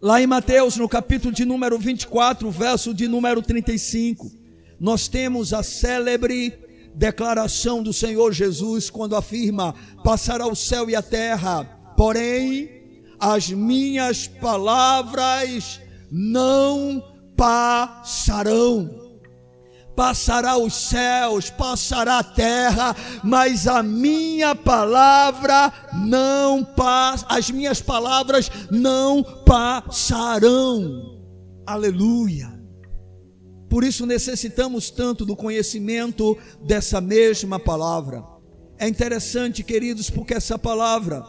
Speaker 1: Lá em Mateus, no capítulo de número 24, verso de número 35, nós temos a célebre declaração do Senhor Jesus quando afirma: Passará o céu e a terra, porém as minhas palavras não passarão. Passará os céus, passará a terra, mas a minha palavra não passa, as minhas palavras não passarão. Aleluia. Por isso necessitamos tanto do conhecimento dessa mesma palavra. É interessante, queridos, porque essa palavra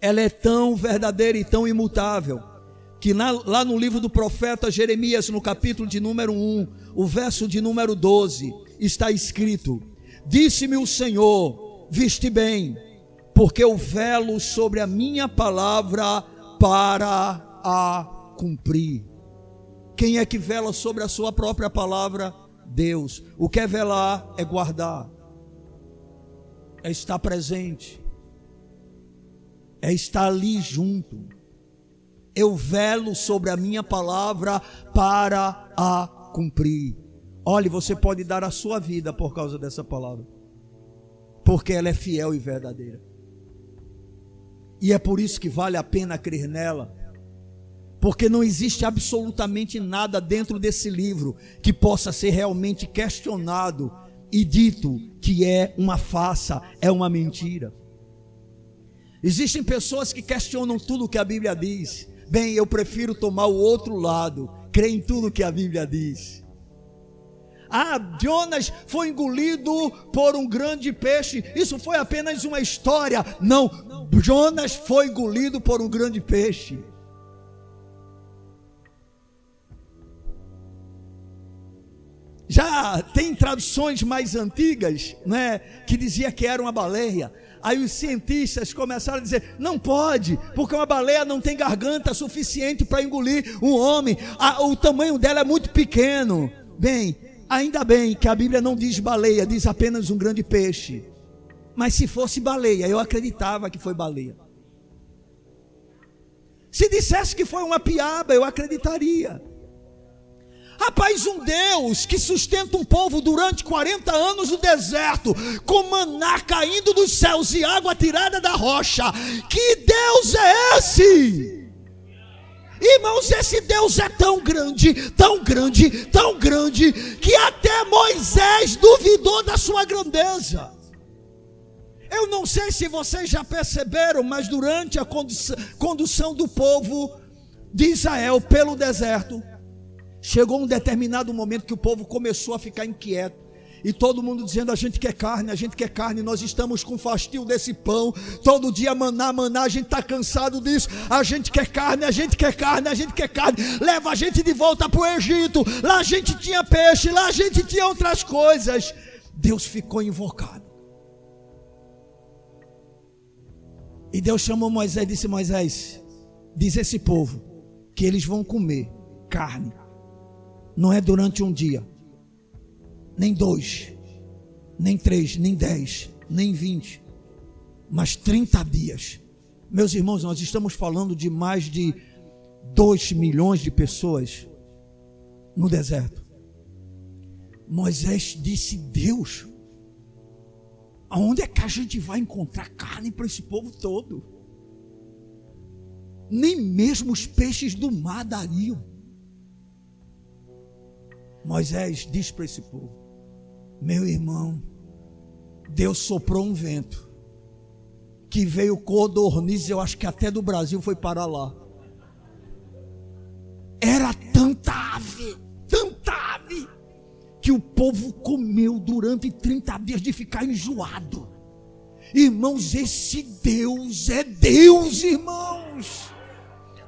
Speaker 1: ela é tão verdadeira e tão imutável, que na, lá no livro do profeta Jeremias, no capítulo de número 1, o verso de número 12, está escrito: Disse-me o Senhor, viste bem, porque eu velo sobre a minha palavra para a cumprir. Quem é que vela sobre a sua própria palavra? Deus. O que é velar é guardar, é estar presente é estar ali junto. Eu velo sobre a minha palavra para a cumprir. Olhe, você pode dar a sua vida por causa dessa palavra, porque ela é fiel e verdadeira. E é por isso que vale a pena crer nela, porque não existe absolutamente nada dentro desse livro que possa ser realmente questionado e dito que é uma farsa, é uma mentira. Existem pessoas que questionam tudo o que a Bíblia diz. Bem, eu prefiro tomar o outro lado, crer em tudo que a Bíblia diz. Ah, Jonas foi engolido por um grande peixe. Isso foi apenas uma história. Não, Jonas foi engolido por um grande peixe. Já tem traduções mais antigas, né, que dizia que era uma baleia. Aí os cientistas começaram a dizer: não pode, porque uma baleia não tem garganta suficiente para engolir um homem, o tamanho dela é muito pequeno. Bem, Ainda bem que a Bíblia não diz baleia, diz apenas um grande peixe. Mas se fosse baleia, eu acreditava que foi baleia. Se dissesse que foi uma piaba, eu acreditaria. Rapaz, um Deus que sustenta um povo durante 40 anos no deserto, com maná caindo dos céus e água tirada da rocha. Que Deus é esse? Irmãos, esse Deus é tão grande, tão grande, tão grande, que até Moisés duvidou da sua grandeza. Eu não sei se vocês já perceberam, mas durante a condução do povo de Israel pelo deserto, Chegou um determinado momento que o povo começou a ficar inquieto. E todo mundo dizendo: a gente quer carne, a gente quer carne, nós estamos com fastio desse pão. Todo dia maná, maná, a gente está cansado disso. A gente quer carne, a gente quer carne, a gente quer carne. Leva a gente de volta para o Egito. Lá a gente tinha peixe, lá a gente tinha outras coisas. Deus ficou invocado. E Deus chamou Moisés e disse: Moisés, diz esse povo que eles vão comer carne não é durante um dia, nem dois, nem três, nem dez, nem vinte, mas trinta dias. Meus irmãos, nós estamos falando de mais de dois milhões de pessoas no deserto. Moisés disse: Deus, aonde é que a gente vai encontrar carne para esse povo todo? Nem mesmo os peixes do mar dariam. Moisés diz para esse povo: Meu irmão, Deus soprou um vento que veio codorniz, eu acho que até do Brasil foi para lá. Era tanta ave, tanta ave, que o povo comeu durante 30 dias de ficar enjoado. Irmãos, esse Deus é Deus, irmãos.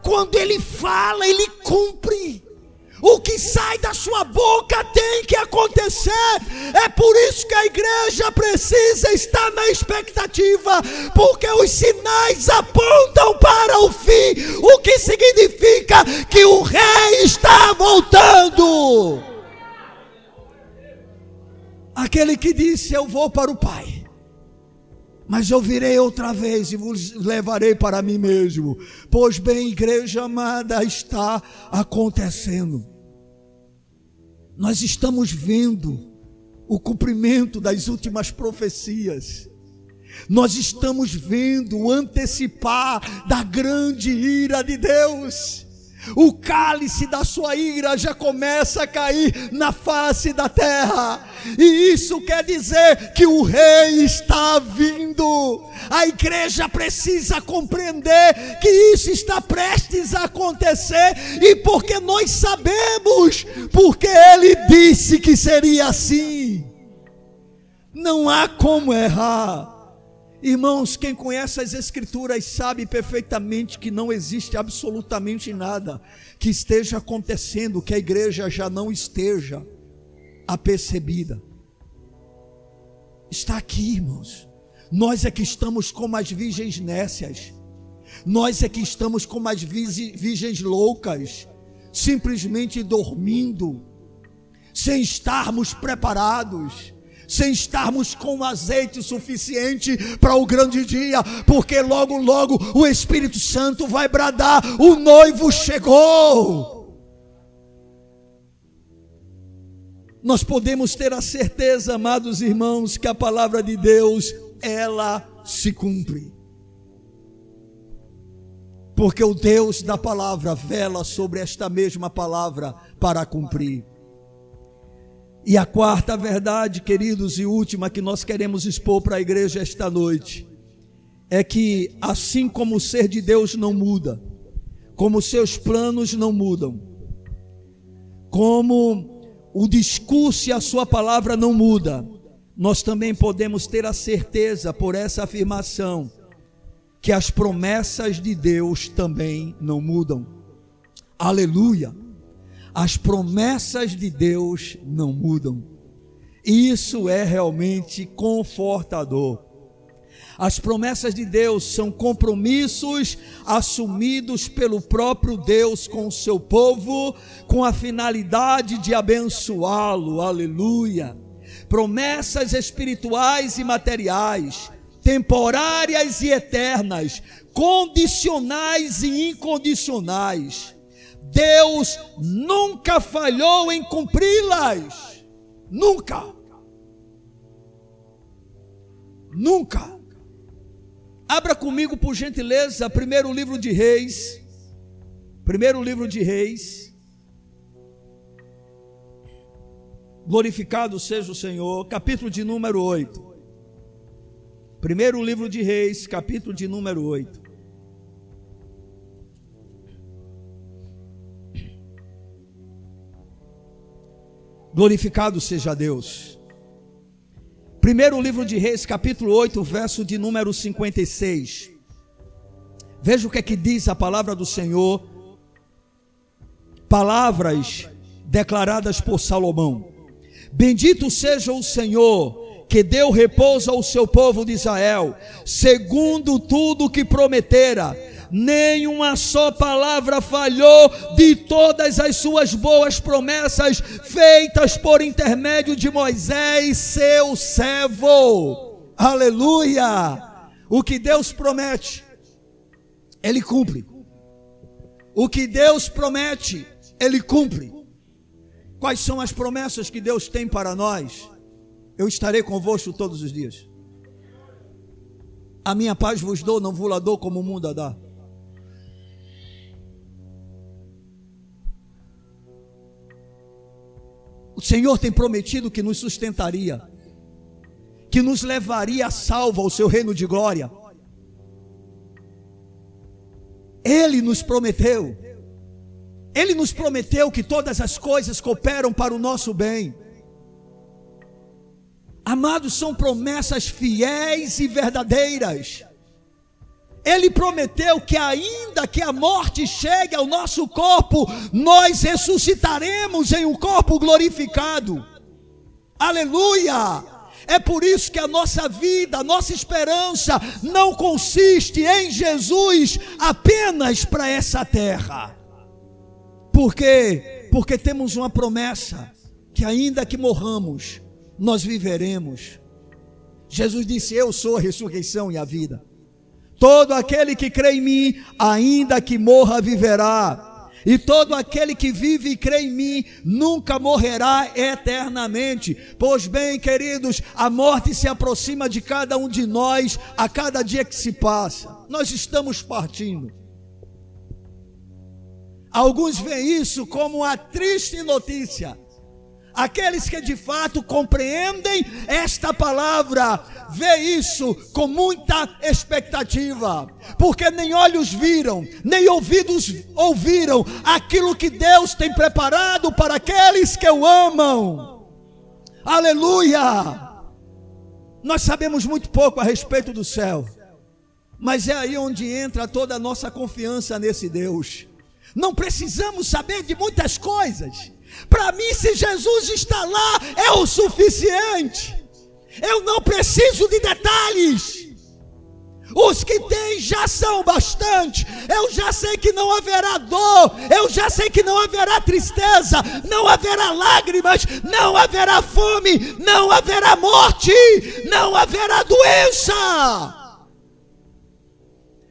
Speaker 1: Quando ele fala, ele cumpre. O que sai da sua boca tem que acontecer. É por isso que a igreja precisa estar na expectativa, porque os sinais apontam para o fim, o que significa que o rei está voltando. Aquele que disse: Eu vou para o Pai mas eu virei outra vez e vos levarei para mim mesmo. Pois bem, igreja amada, está acontecendo. Nós estamos vendo o cumprimento das últimas profecias. Nós estamos vendo antecipar da grande ira de Deus o cálice da sua ira já começa a cair na face da terra, e isso quer dizer que o rei está vindo. A igreja precisa compreender que isso está prestes a acontecer, e porque nós sabemos, porque ele disse que seria assim, não há como errar. Irmãos, quem conhece as Escrituras sabe perfeitamente que não existe absolutamente nada que esteja acontecendo que a igreja já não esteja apercebida. Está aqui, irmãos. Nós é que estamos como as virgens nécias. Nós é que estamos como as virgens loucas, simplesmente dormindo, sem estarmos preparados sem estarmos com azeite suficiente para o grande dia, porque logo, logo o Espírito Santo vai bradar: o noivo chegou. Nós podemos ter a certeza, amados irmãos, que a palavra de Deus, ela se cumpre. Porque o Deus da palavra vela sobre esta mesma palavra para cumprir. E a quarta verdade, queridos, e última que nós queremos expor para a igreja esta noite, é que assim como o ser de Deus não muda, como seus planos não mudam, como o discurso e a sua palavra não muda, nós também podemos ter a certeza por essa afirmação que as promessas de Deus também não mudam. Aleluia. As promessas de Deus não mudam. Isso é realmente confortador. As promessas de Deus são compromissos assumidos pelo próprio Deus com o seu povo, com a finalidade de abençoá-lo. Aleluia. Promessas espirituais e materiais, temporárias e eternas, condicionais e incondicionais. Deus nunca falhou em cumpri-las. Nunca. Nunca. Abra comigo, por gentileza, primeiro livro de Reis. Primeiro livro de Reis. Glorificado seja o Senhor, capítulo de número 8. Primeiro livro de Reis, capítulo de número 8. Glorificado seja Deus. Primeiro livro de Reis, capítulo 8, verso de número 56. Veja o que é que diz a palavra do Senhor. Palavras declaradas por Salomão. Bendito seja o Senhor, que deu repouso ao seu povo de Israel, segundo tudo que prometera nenhuma só palavra falhou de todas as suas boas promessas feitas por intermédio de Moisés, seu servo. Aleluia! O que Deus promete, Ele cumpre. O que Deus promete, Ele cumpre. Quais são as promessas que Deus tem para nós? Eu estarei convosco todos os dias. A minha paz vos dou, não vos la dou como o mundo a dá. O Senhor tem prometido que nos sustentaria, que nos levaria a salvo ao seu reino de glória. Ele nos prometeu, Ele nos prometeu que todas as coisas cooperam para o nosso bem. Amados, são promessas fiéis e verdadeiras. Ele prometeu que ainda que a morte chegue ao nosso corpo, nós ressuscitaremos em um corpo glorificado. Aleluia! É por isso que a nossa vida, a nossa esperança não consiste em Jesus apenas para essa terra. Por quê? Porque temos uma promessa que ainda que morramos, nós viveremos. Jesus disse: Eu sou a ressurreição e a vida. Todo aquele que crê em mim, ainda que morra, viverá. E todo aquele que vive e crê em mim nunca morrerá eternamente. Pois bem, queridos, a morte se aproxima de cada um de nós a cada dia que se passa. Nós estamos partindo. Alguns veem isso como uma triste notícia. Aqueles que de fato compreendem esta palavra, vê isso com muita expectativa, porque nem olhos viram, nem ouvidos ouviram aquilo que Deus tem preparado para aqueles que o amam. Aleluia! Nós sabemos muito pouco a respeito do céu, mas é aí onde entra toda a nossa confiança nesse Deus. Não precisamos saber de muitas coisas. Para mim, se Jesus está lá, é o suficiente. Eu não preciso de detalhes. Os que têm já são bastante. Eu já sei que não haverá dor, eu já sei que não haverá tristeza, não haverá lágrimas, não haverá fome, não haverá morte, não haverá doença.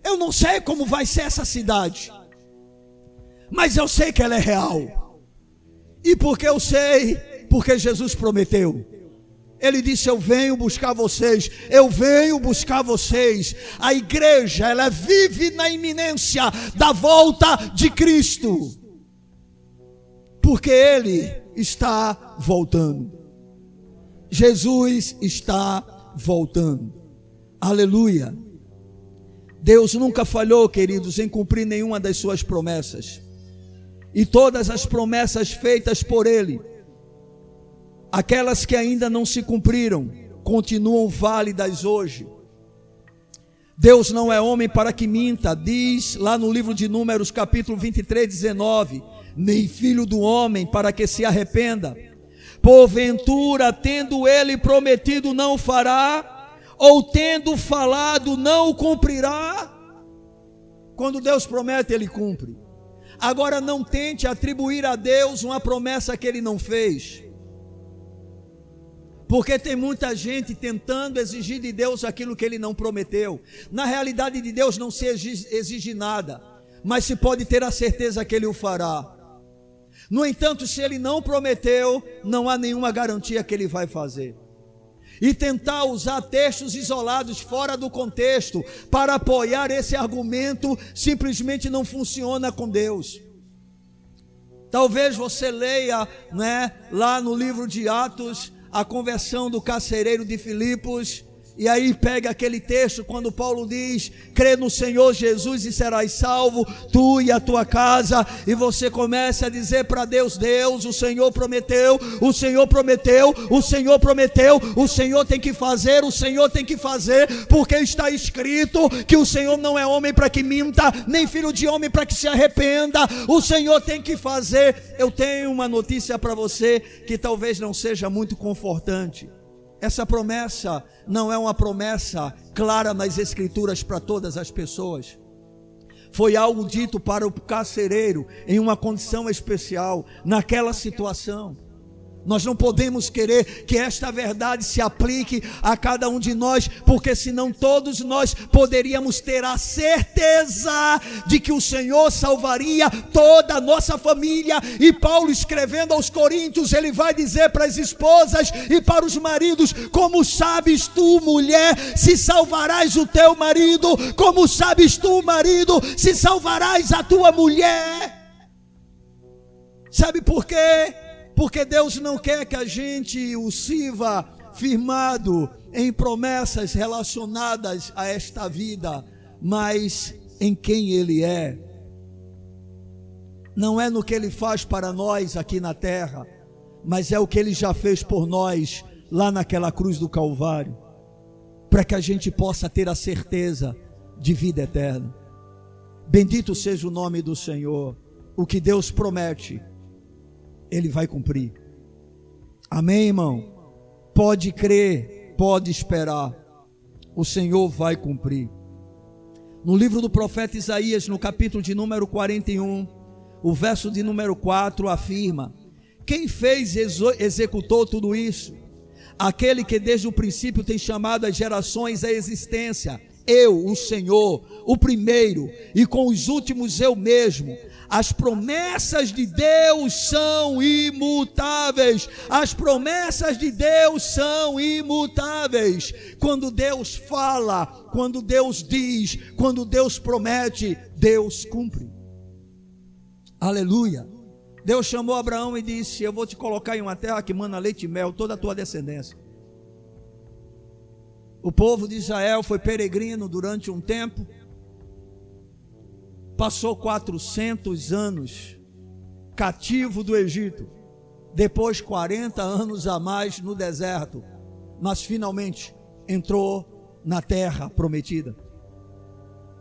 Speaker 1: Eu não sei como vai ser essa cidade, mas eu sei que ela é real. E porque eu sei, porque Jesus prometeu. Ele disse: Eu venho buscar vocês, eu venho buscar vocês. A igreja, ela vive na iminência da volta de Cristo, porque Ele está voltando. Jesus está voltando. Aleluia. Deus nunca falhou, queridos, em cumprir nenhuma das suas promessas e todas as promessas feitas por Ele, aquelas que ainda não se cumpriram, continuam válidas hoje. Deus não é homem para que minta, diz lá no livro de Números, capítulo 23, 19: nem filho do homem para que se arrependa. Porventura, tendo ele prometido, não fará, ou tendo falado, não cumprirá? Quando Deus promete, ele cumpre. Agora não tente atribuir a Deus uma promessa que ele não fez. Porque tem muita gente tentando exigir de Deus aquilo que ele não prometeu. Na realidade de Deus não se exige nada, mas se pode ter a certeza que ele o fará. No entanto, se ele não prometeu, não há nenhuma garantia que ele vai fazer. E tentar usar textos isolados fora do contexto para apoiar esse argumento simplesmente não funciona com Deus. Talvez você leia, né, lá no livro de Atos, a conversão do carcereiro de Filipos, e aí pega aquele texto quando Paulo diz: crê no Senhor Jesus e serás salvo, tu e a tua casa. E você começa a dizer para Deus: Deus, o Senhor prometeu, o Senhor prometeu, o Senhor prometeu, o Senhor tem que fazer, o Senhor tem que fazer, porque está escrito que o Senhor não é homem para que minta, nem filho de homem para que se arrependa. O Senhor tem que fazer. Eu tenho uma notícia para você que talvez não seja muito confortante. Essa promessa não é uma promessa clara nas Escrituras para todas as pessoas. Foi algo dito para o carcereiro em uma condição especial, naquela situação. Nós não podemos querer que esta verdade se aplique a cada um de nós, porque senão todos nós poderíamos ter a certeza de que o Senhor salvaria toda a nossa família. E Paulo escrevendo aos Coríntios, ele vai dizer para as esposas e para os maridos: Como sabes tu, mulher, se salvarás o teu marido? Como sabes tu, marido, se salvarás a tua mulher? Sabe por quê? Porque Deus não quer que a gente o sirva firmado em promessas relacionadas a esta vida, mas em quem Ele é. Não é no que Ele faz para nós aqui na terra, mas é o que Ele já fez por nós lá naquela cruz do Calvário, para que a gente possa ter a certeza de vida eterna. Bendito seja o nome do Senhor. O que Deus promete, ele vai cumprir. Amém, irmão? Pode crer, pode esperar. O Senhor vai cumprir. No livro do profeta Isaías, no capítulo de número 41, o verso de número 4 afirma: Quem fez e executou tudo isso? Aquele que desde o princípio tem chamado as gerações à existência. Eu, o Senhor, o primeiro, e com os últimos eu mesmo, as promessas de Deus são imutáveis. As promessas de Deus são imutáveis. Quando Deus fala, quando Deus diz, quando Deus promete, Deus cumpre. Aleluia. Deus chamou Abraão e disse: Eu vou te colocar em uma terra que manda leite e mel, toda a tua descendência. O povo de Israel foi peregrino durante um tempo passou 400 anos cativo do Egito, depois 40 anos a mais no deserto, mas finalmente entrou na terra prometida.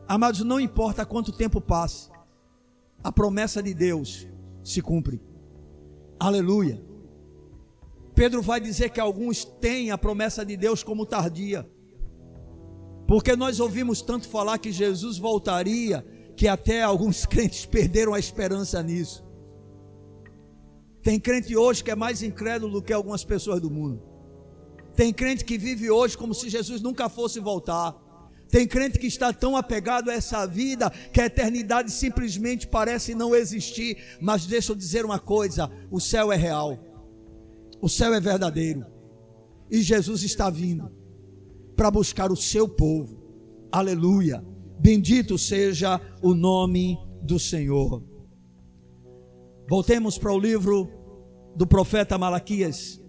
Speaker 1: Amados, não importa quanto tempo passe, a promessa de Deus se cumpre. Aleluia. Pedro vai dizer que alguns têm a promessa de Deus como tardia. Porque nós ouvimos tanto falar que Jesus voltaria que até alguns crentes perderam a esperança nisso. Tem crente hoje que é mais incrédulo do que algumas pessoas do mundo. Tem crente que vive hoje como se Jesus nunca fosse voltar. Tem crente que está tão apegado a essa vida que a eternidade simplesmente parece não existir. Mas deixa eu dizer uma coisa: o céu é real, o céu é verdadeiro, e Jesus está vindo para buscar o seu povo. Aleluia. Bendito seja o nome do Senhor. Voltemos para o livro do profeta Malaquias,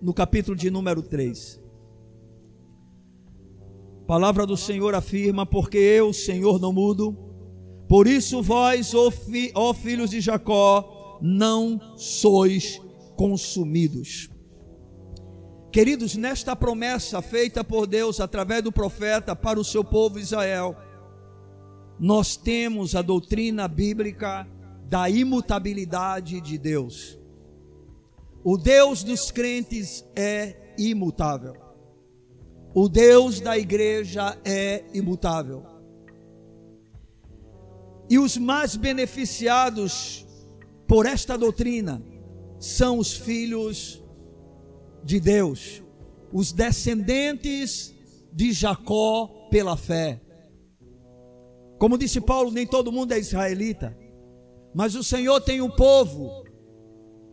Speaker 1: no capítulo de número 3. A palavra do Senhor afirma: Porque eu, Senhor, não mudo, por isso vós, ó, fi, ó filhos de Jacó, não sois consumidos. Queridos, nesta promessa feita por Deus através do profeta para o seu povo Israel, nós temos a doutrina bíblica da imutabilidade de Deus. O Deus dos crentes é imutável. O Deus da igreja é imutável. E os mais beneficiados por esta doutrina são os filhos de Deus, os descendentes de Jacó pela fé. Como disse Paulo, nem todo mundo é israelita, mas o Senhor tem um povo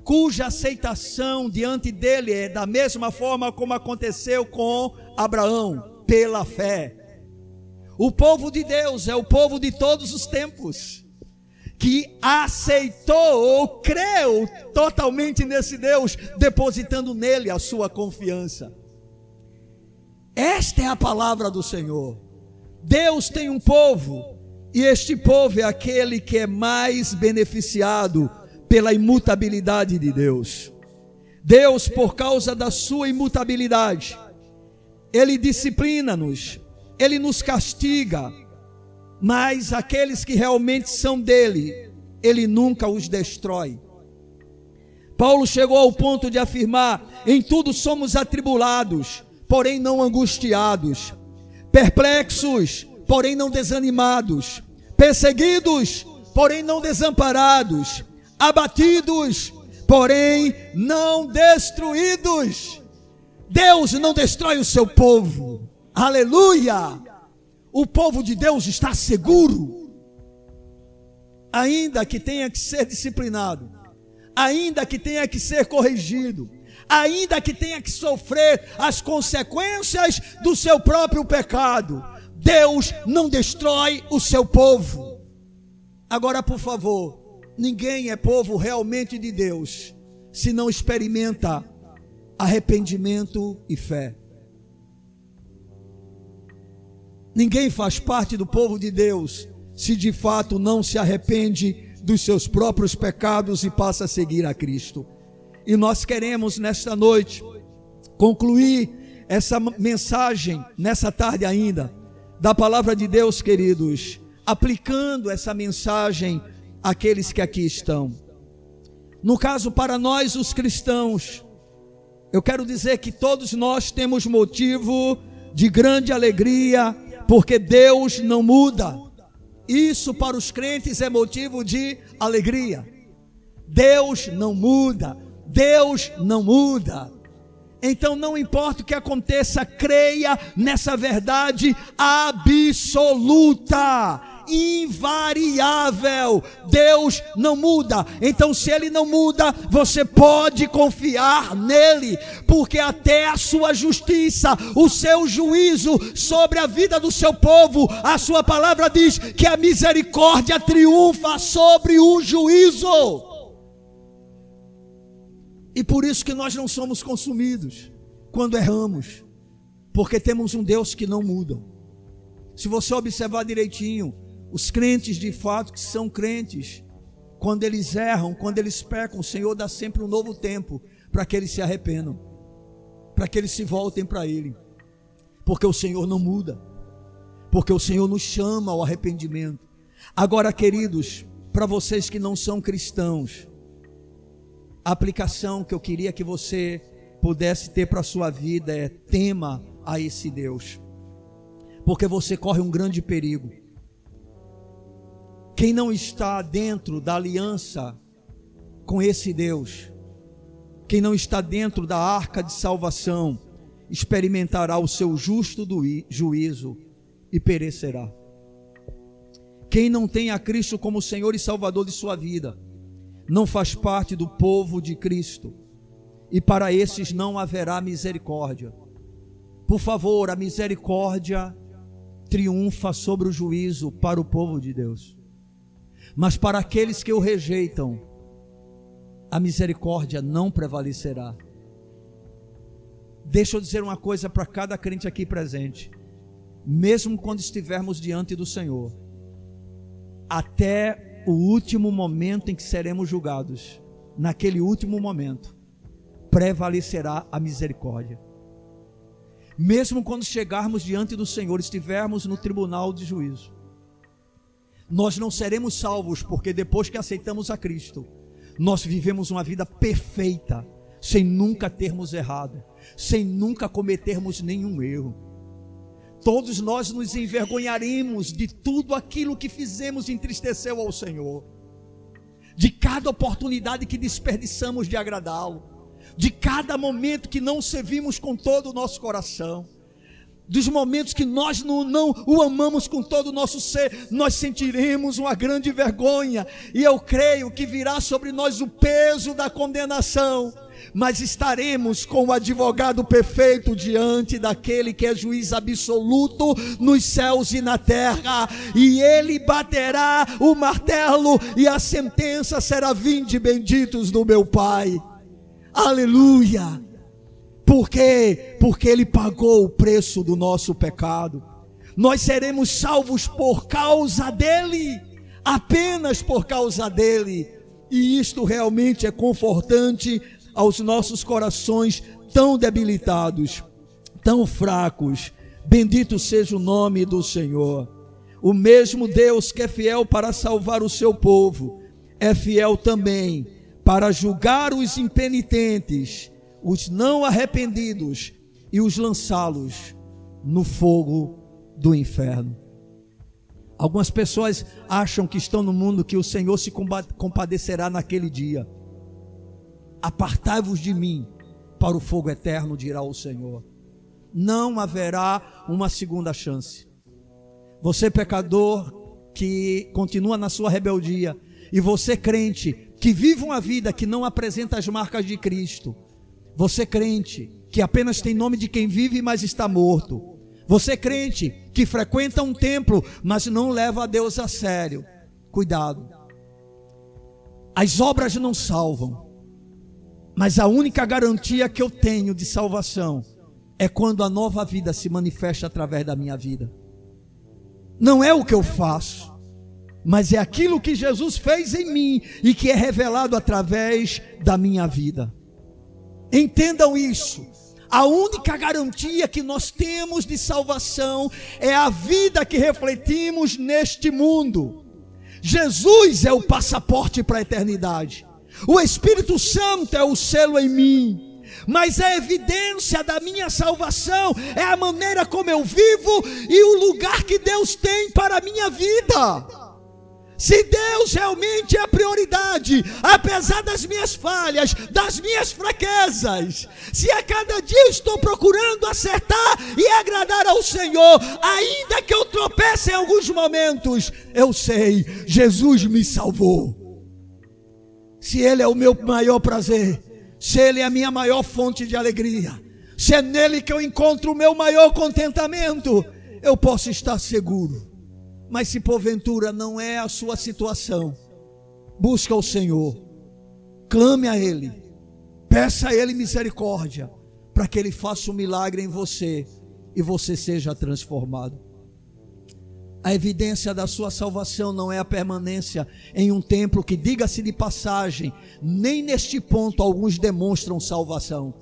Speaker 1: cuja aceitação diante dele é da mesma forma como aconteceu com Abraão, pela fé. O povo de Deus é o povo de todos os tempos, que aceitou ou creu totalmente nesse Deus, depositando nele a sua confiança. Esta é a palavra do Senhor. Deus tem um povo, e este povo é aquele que é mais beneficiado pela imutabilidade de Deus. Deus, por causa da sua imutabilidade, Ele disciplina-nos, Ele nos castiga, mas aqueles que realmente são dele, Ele nunca os destrói. Paulo chegou ao ponto de afirmar: em tudo somos atribulados, porém não angustiados, perplexos, porém não desanimados, perseguidos, porém não desamparados, abatidos, porém não destruídos. Deus não destrói o seu povo. Aleluia! O povo de Deus está seguro. Ainda que tenha que ser disciplinado, ainda que tenha que ser corrigido, ainda que tenha que sofrer as consequências do seu próprio pecado, Deus não destrói o seu povo. Agora, por favor, ninguém é povo realmente de Deus se não experimenta arrependimento e fé. Ninguém faz parte do povo de Deus se de fato não se arrepende dos seus próprios pecados e passa a seguir a Cristo. E nós queremos nesta noite concluir essa mensagem nessa tarde ainda da palavra de Deus, queridos, aplicando essa mensagem àqueles que aqui estão. No caso, para nós, os cristãos, eu quero dizer que todos nós temos motivo de grande alegria, porque Deus não muda. Isso para os crentes é motivo de alegria. Deus não muda. Deus não muda. Então não importa o que aconteça, creia nessa verdade absoluta, invariável. Deus não muda. Então se ele não muda, você pode confiar nele, porque até a sua justiça, o seu juízo sobre a vida do seu povo, a sua palavra diz que a misericórdia triunfa sobre o juízo. E por isso que nós não somos consumidos quando erramos, porque temos um Deus que não muda. Se você observar direitinho, os crentes de fato que são crentes, quando eles erram, quando eles pecam, o Senhor dá sempre um novo tempo para que eles se arrependam, para que eles se voltem para Ele, porque o Senhor não muda, porque o Senhor nos chama ao arrependimento. Agora, queridos, para vocês que não são cristãos, a aplicação que eu queria que você pudesse ter para a sua vida é tema a esse Deus. Porque você corre um grande perigo. Quem não está dentro da aliança com esse Deus, quem não está dentro da arca de salvação, experimentará o seu justo juízo e perecerá. Quem não tem a Cristo como Senhor e Salvador de sua vida, não faz parte do povo de Cristo, e para esses não haverá misericórdia. Por favor, a misericórdia triunfa sobre o juízo para o povo de Deus. Mas para aqueles que o rejeitam, a misericórdia não prevalecerá. Deixa eu dizer uma coisa para cada crente aqui presente. Mesmo quando estivermos diante do Senhor, até o último momento em que seremos julgados, naquele último momento, prevalecerá a misericórdia. Mesmo quando chegarmos diante do Senhor, estivermos no tribunal de juízo, nós não seremos salvos, porque depois que aceitamos a Cristo, nós vivemos uma vida perfeita, sem nunca termos errado, sem nunca cometermos nenhum erro. Todos nós nos envergonharemos de tudo aquilo que fizemos entristeceu ao Senhor, de cada oportunidade que desperdiçamos de agradá-lo, de cada momento que não servimos com todo o nosso coração dos momentos que nós não, não, o amamos com todo o nosso ser, nós sentiremos uma grande vergonha, e eu creio que virá sobre nós o peso da condenação, mas estaremos com o advogado perfeito diante daquele que é juiz absoluto nos céus e na terra, e ele baterá o martelo, e a sentença será: vinde benditos do meu Pai. Aleluia! Por quê? Porque Ele pagou o preço do nosso pecado. Nós seremos salvos por causa dEle, apenas por causa dEle. E isto realmente é confortante aos nossos corações tão debilitados, tão fracos. Bendito seja o nome do Senhor. O mesmo Deus que é fiel para salvar o seu povo, é fiel também para julgar os impenitentes os não arrependidos e os lançá-los no fogo do inferno. Algumas pessoas acham que estão no mundo que o Senhor se compadecerá naquele dia. Apartai-vos de mim para o fogo eterno, dirá o Senhor. Não haverá uma segunda chance. Você, pecador, que continua na sua rebeldia, e você, crente, que vive uma vida que não apresenta as marcas de Cristo, você crente que apenas tem nome de quem vive, mas está morto. Você crente que frequenta um templo, mas não leva a Deus a sério. Cuidado. As obras não salvam. Mas a única garantia que eu tenho de salvação é quando a nova vida se manifesta através da minha vida. Não é o que eu faço, mas é aquilo que Jesus fez em mim e que é revelado através da minha vida. Entendam isso. A única garantia que nós temos de salvação é a vida que refletimos neste mundo. Jesus é o passaporte para a eternidade. O Espírito Santo é o selo em mim. Mas a evidência da minha salvação é a maneira como eu vivo e o lugar que Deus tem para a minha vida. Se Deus realmente é a prioridade, apesar das minhas falhas, das minhas fraquezas, se a cada dia eu estou procurando acertar e agradar ao Senhor, ainda que eu tropece em alguns momentos, eu sei, Jesus me salvou. Se Ele é o meu maior prazer, se Ele é a minha maior fonte de alegria, se é nele que eu encontro o meu maior contentamento, eu posso estar seguro mas se porventura não é a sua situação, busca o Senhor, clame a Ele, peça a Ele misericórdia, para que Ele faça um milagre em você e você seja transformado. A evidência da sua salvação não é a permanência em um templo que, diga-se de passagem, nem neste ponto alguns demonstram salvação,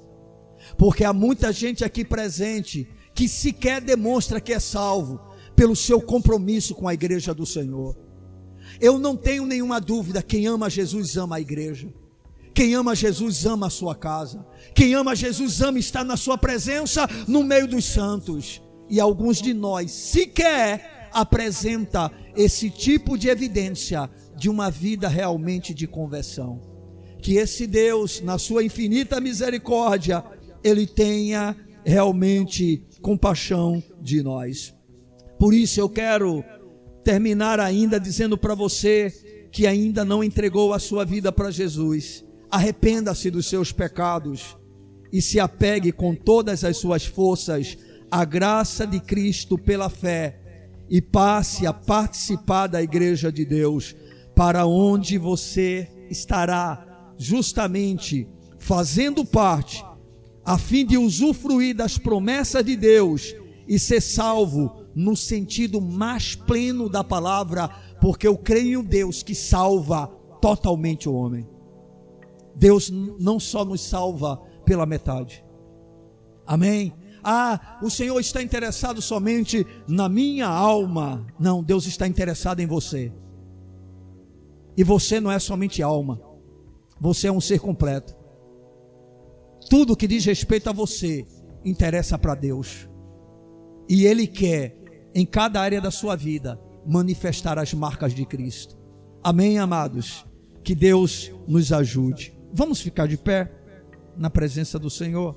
Speaker 1: porque há muita gente aqui presente que sequer demonstra que é salvo, pelo seu compromisso com a igreja do Senhor. Eu não tenho nenhuma dúvida: quem ama Jesus ama a igreja. Quem ama Jesus ama a sua casa. Quem ama Jesus ama estar na sua presença no meio dos santos. E alguns de nós sequer apresenta esse tipo de evidência de uma vida realmente de conversão. Que esse Deus, na sua infinita misericórdia, ele tenha realmente compaixão de nós. Por isso eu quero terminar ainda dizendo para você que ainda não entregou a sua vida para Jesus. Arrependa-se dos seus pecados e se apegue com todas as suas forças à graça de Cristo pela fé e passe a participar da igreja de Deus, para onde você estará justamente fazendo parte, a fim de usufruir das promessas de Deus e ser salvo no sentido mais pleno da palavra, porque eu creio em Deus que salva totalmente o homem. Deus não só nos salva pela metade. Amém? Ah, o Senhor está interessado somente na minha alma. Não, Deus está interessado em você. E você não é somente alma. Você é um ser completo. Tudo que diz respeito a você interessa para Deus. E Ele quer, em cada área da sua vida, manifestar as marcas de Cristo. Amém, amados? Que Deus nos ajude. Vamos ficar de pé na presença do Senhor.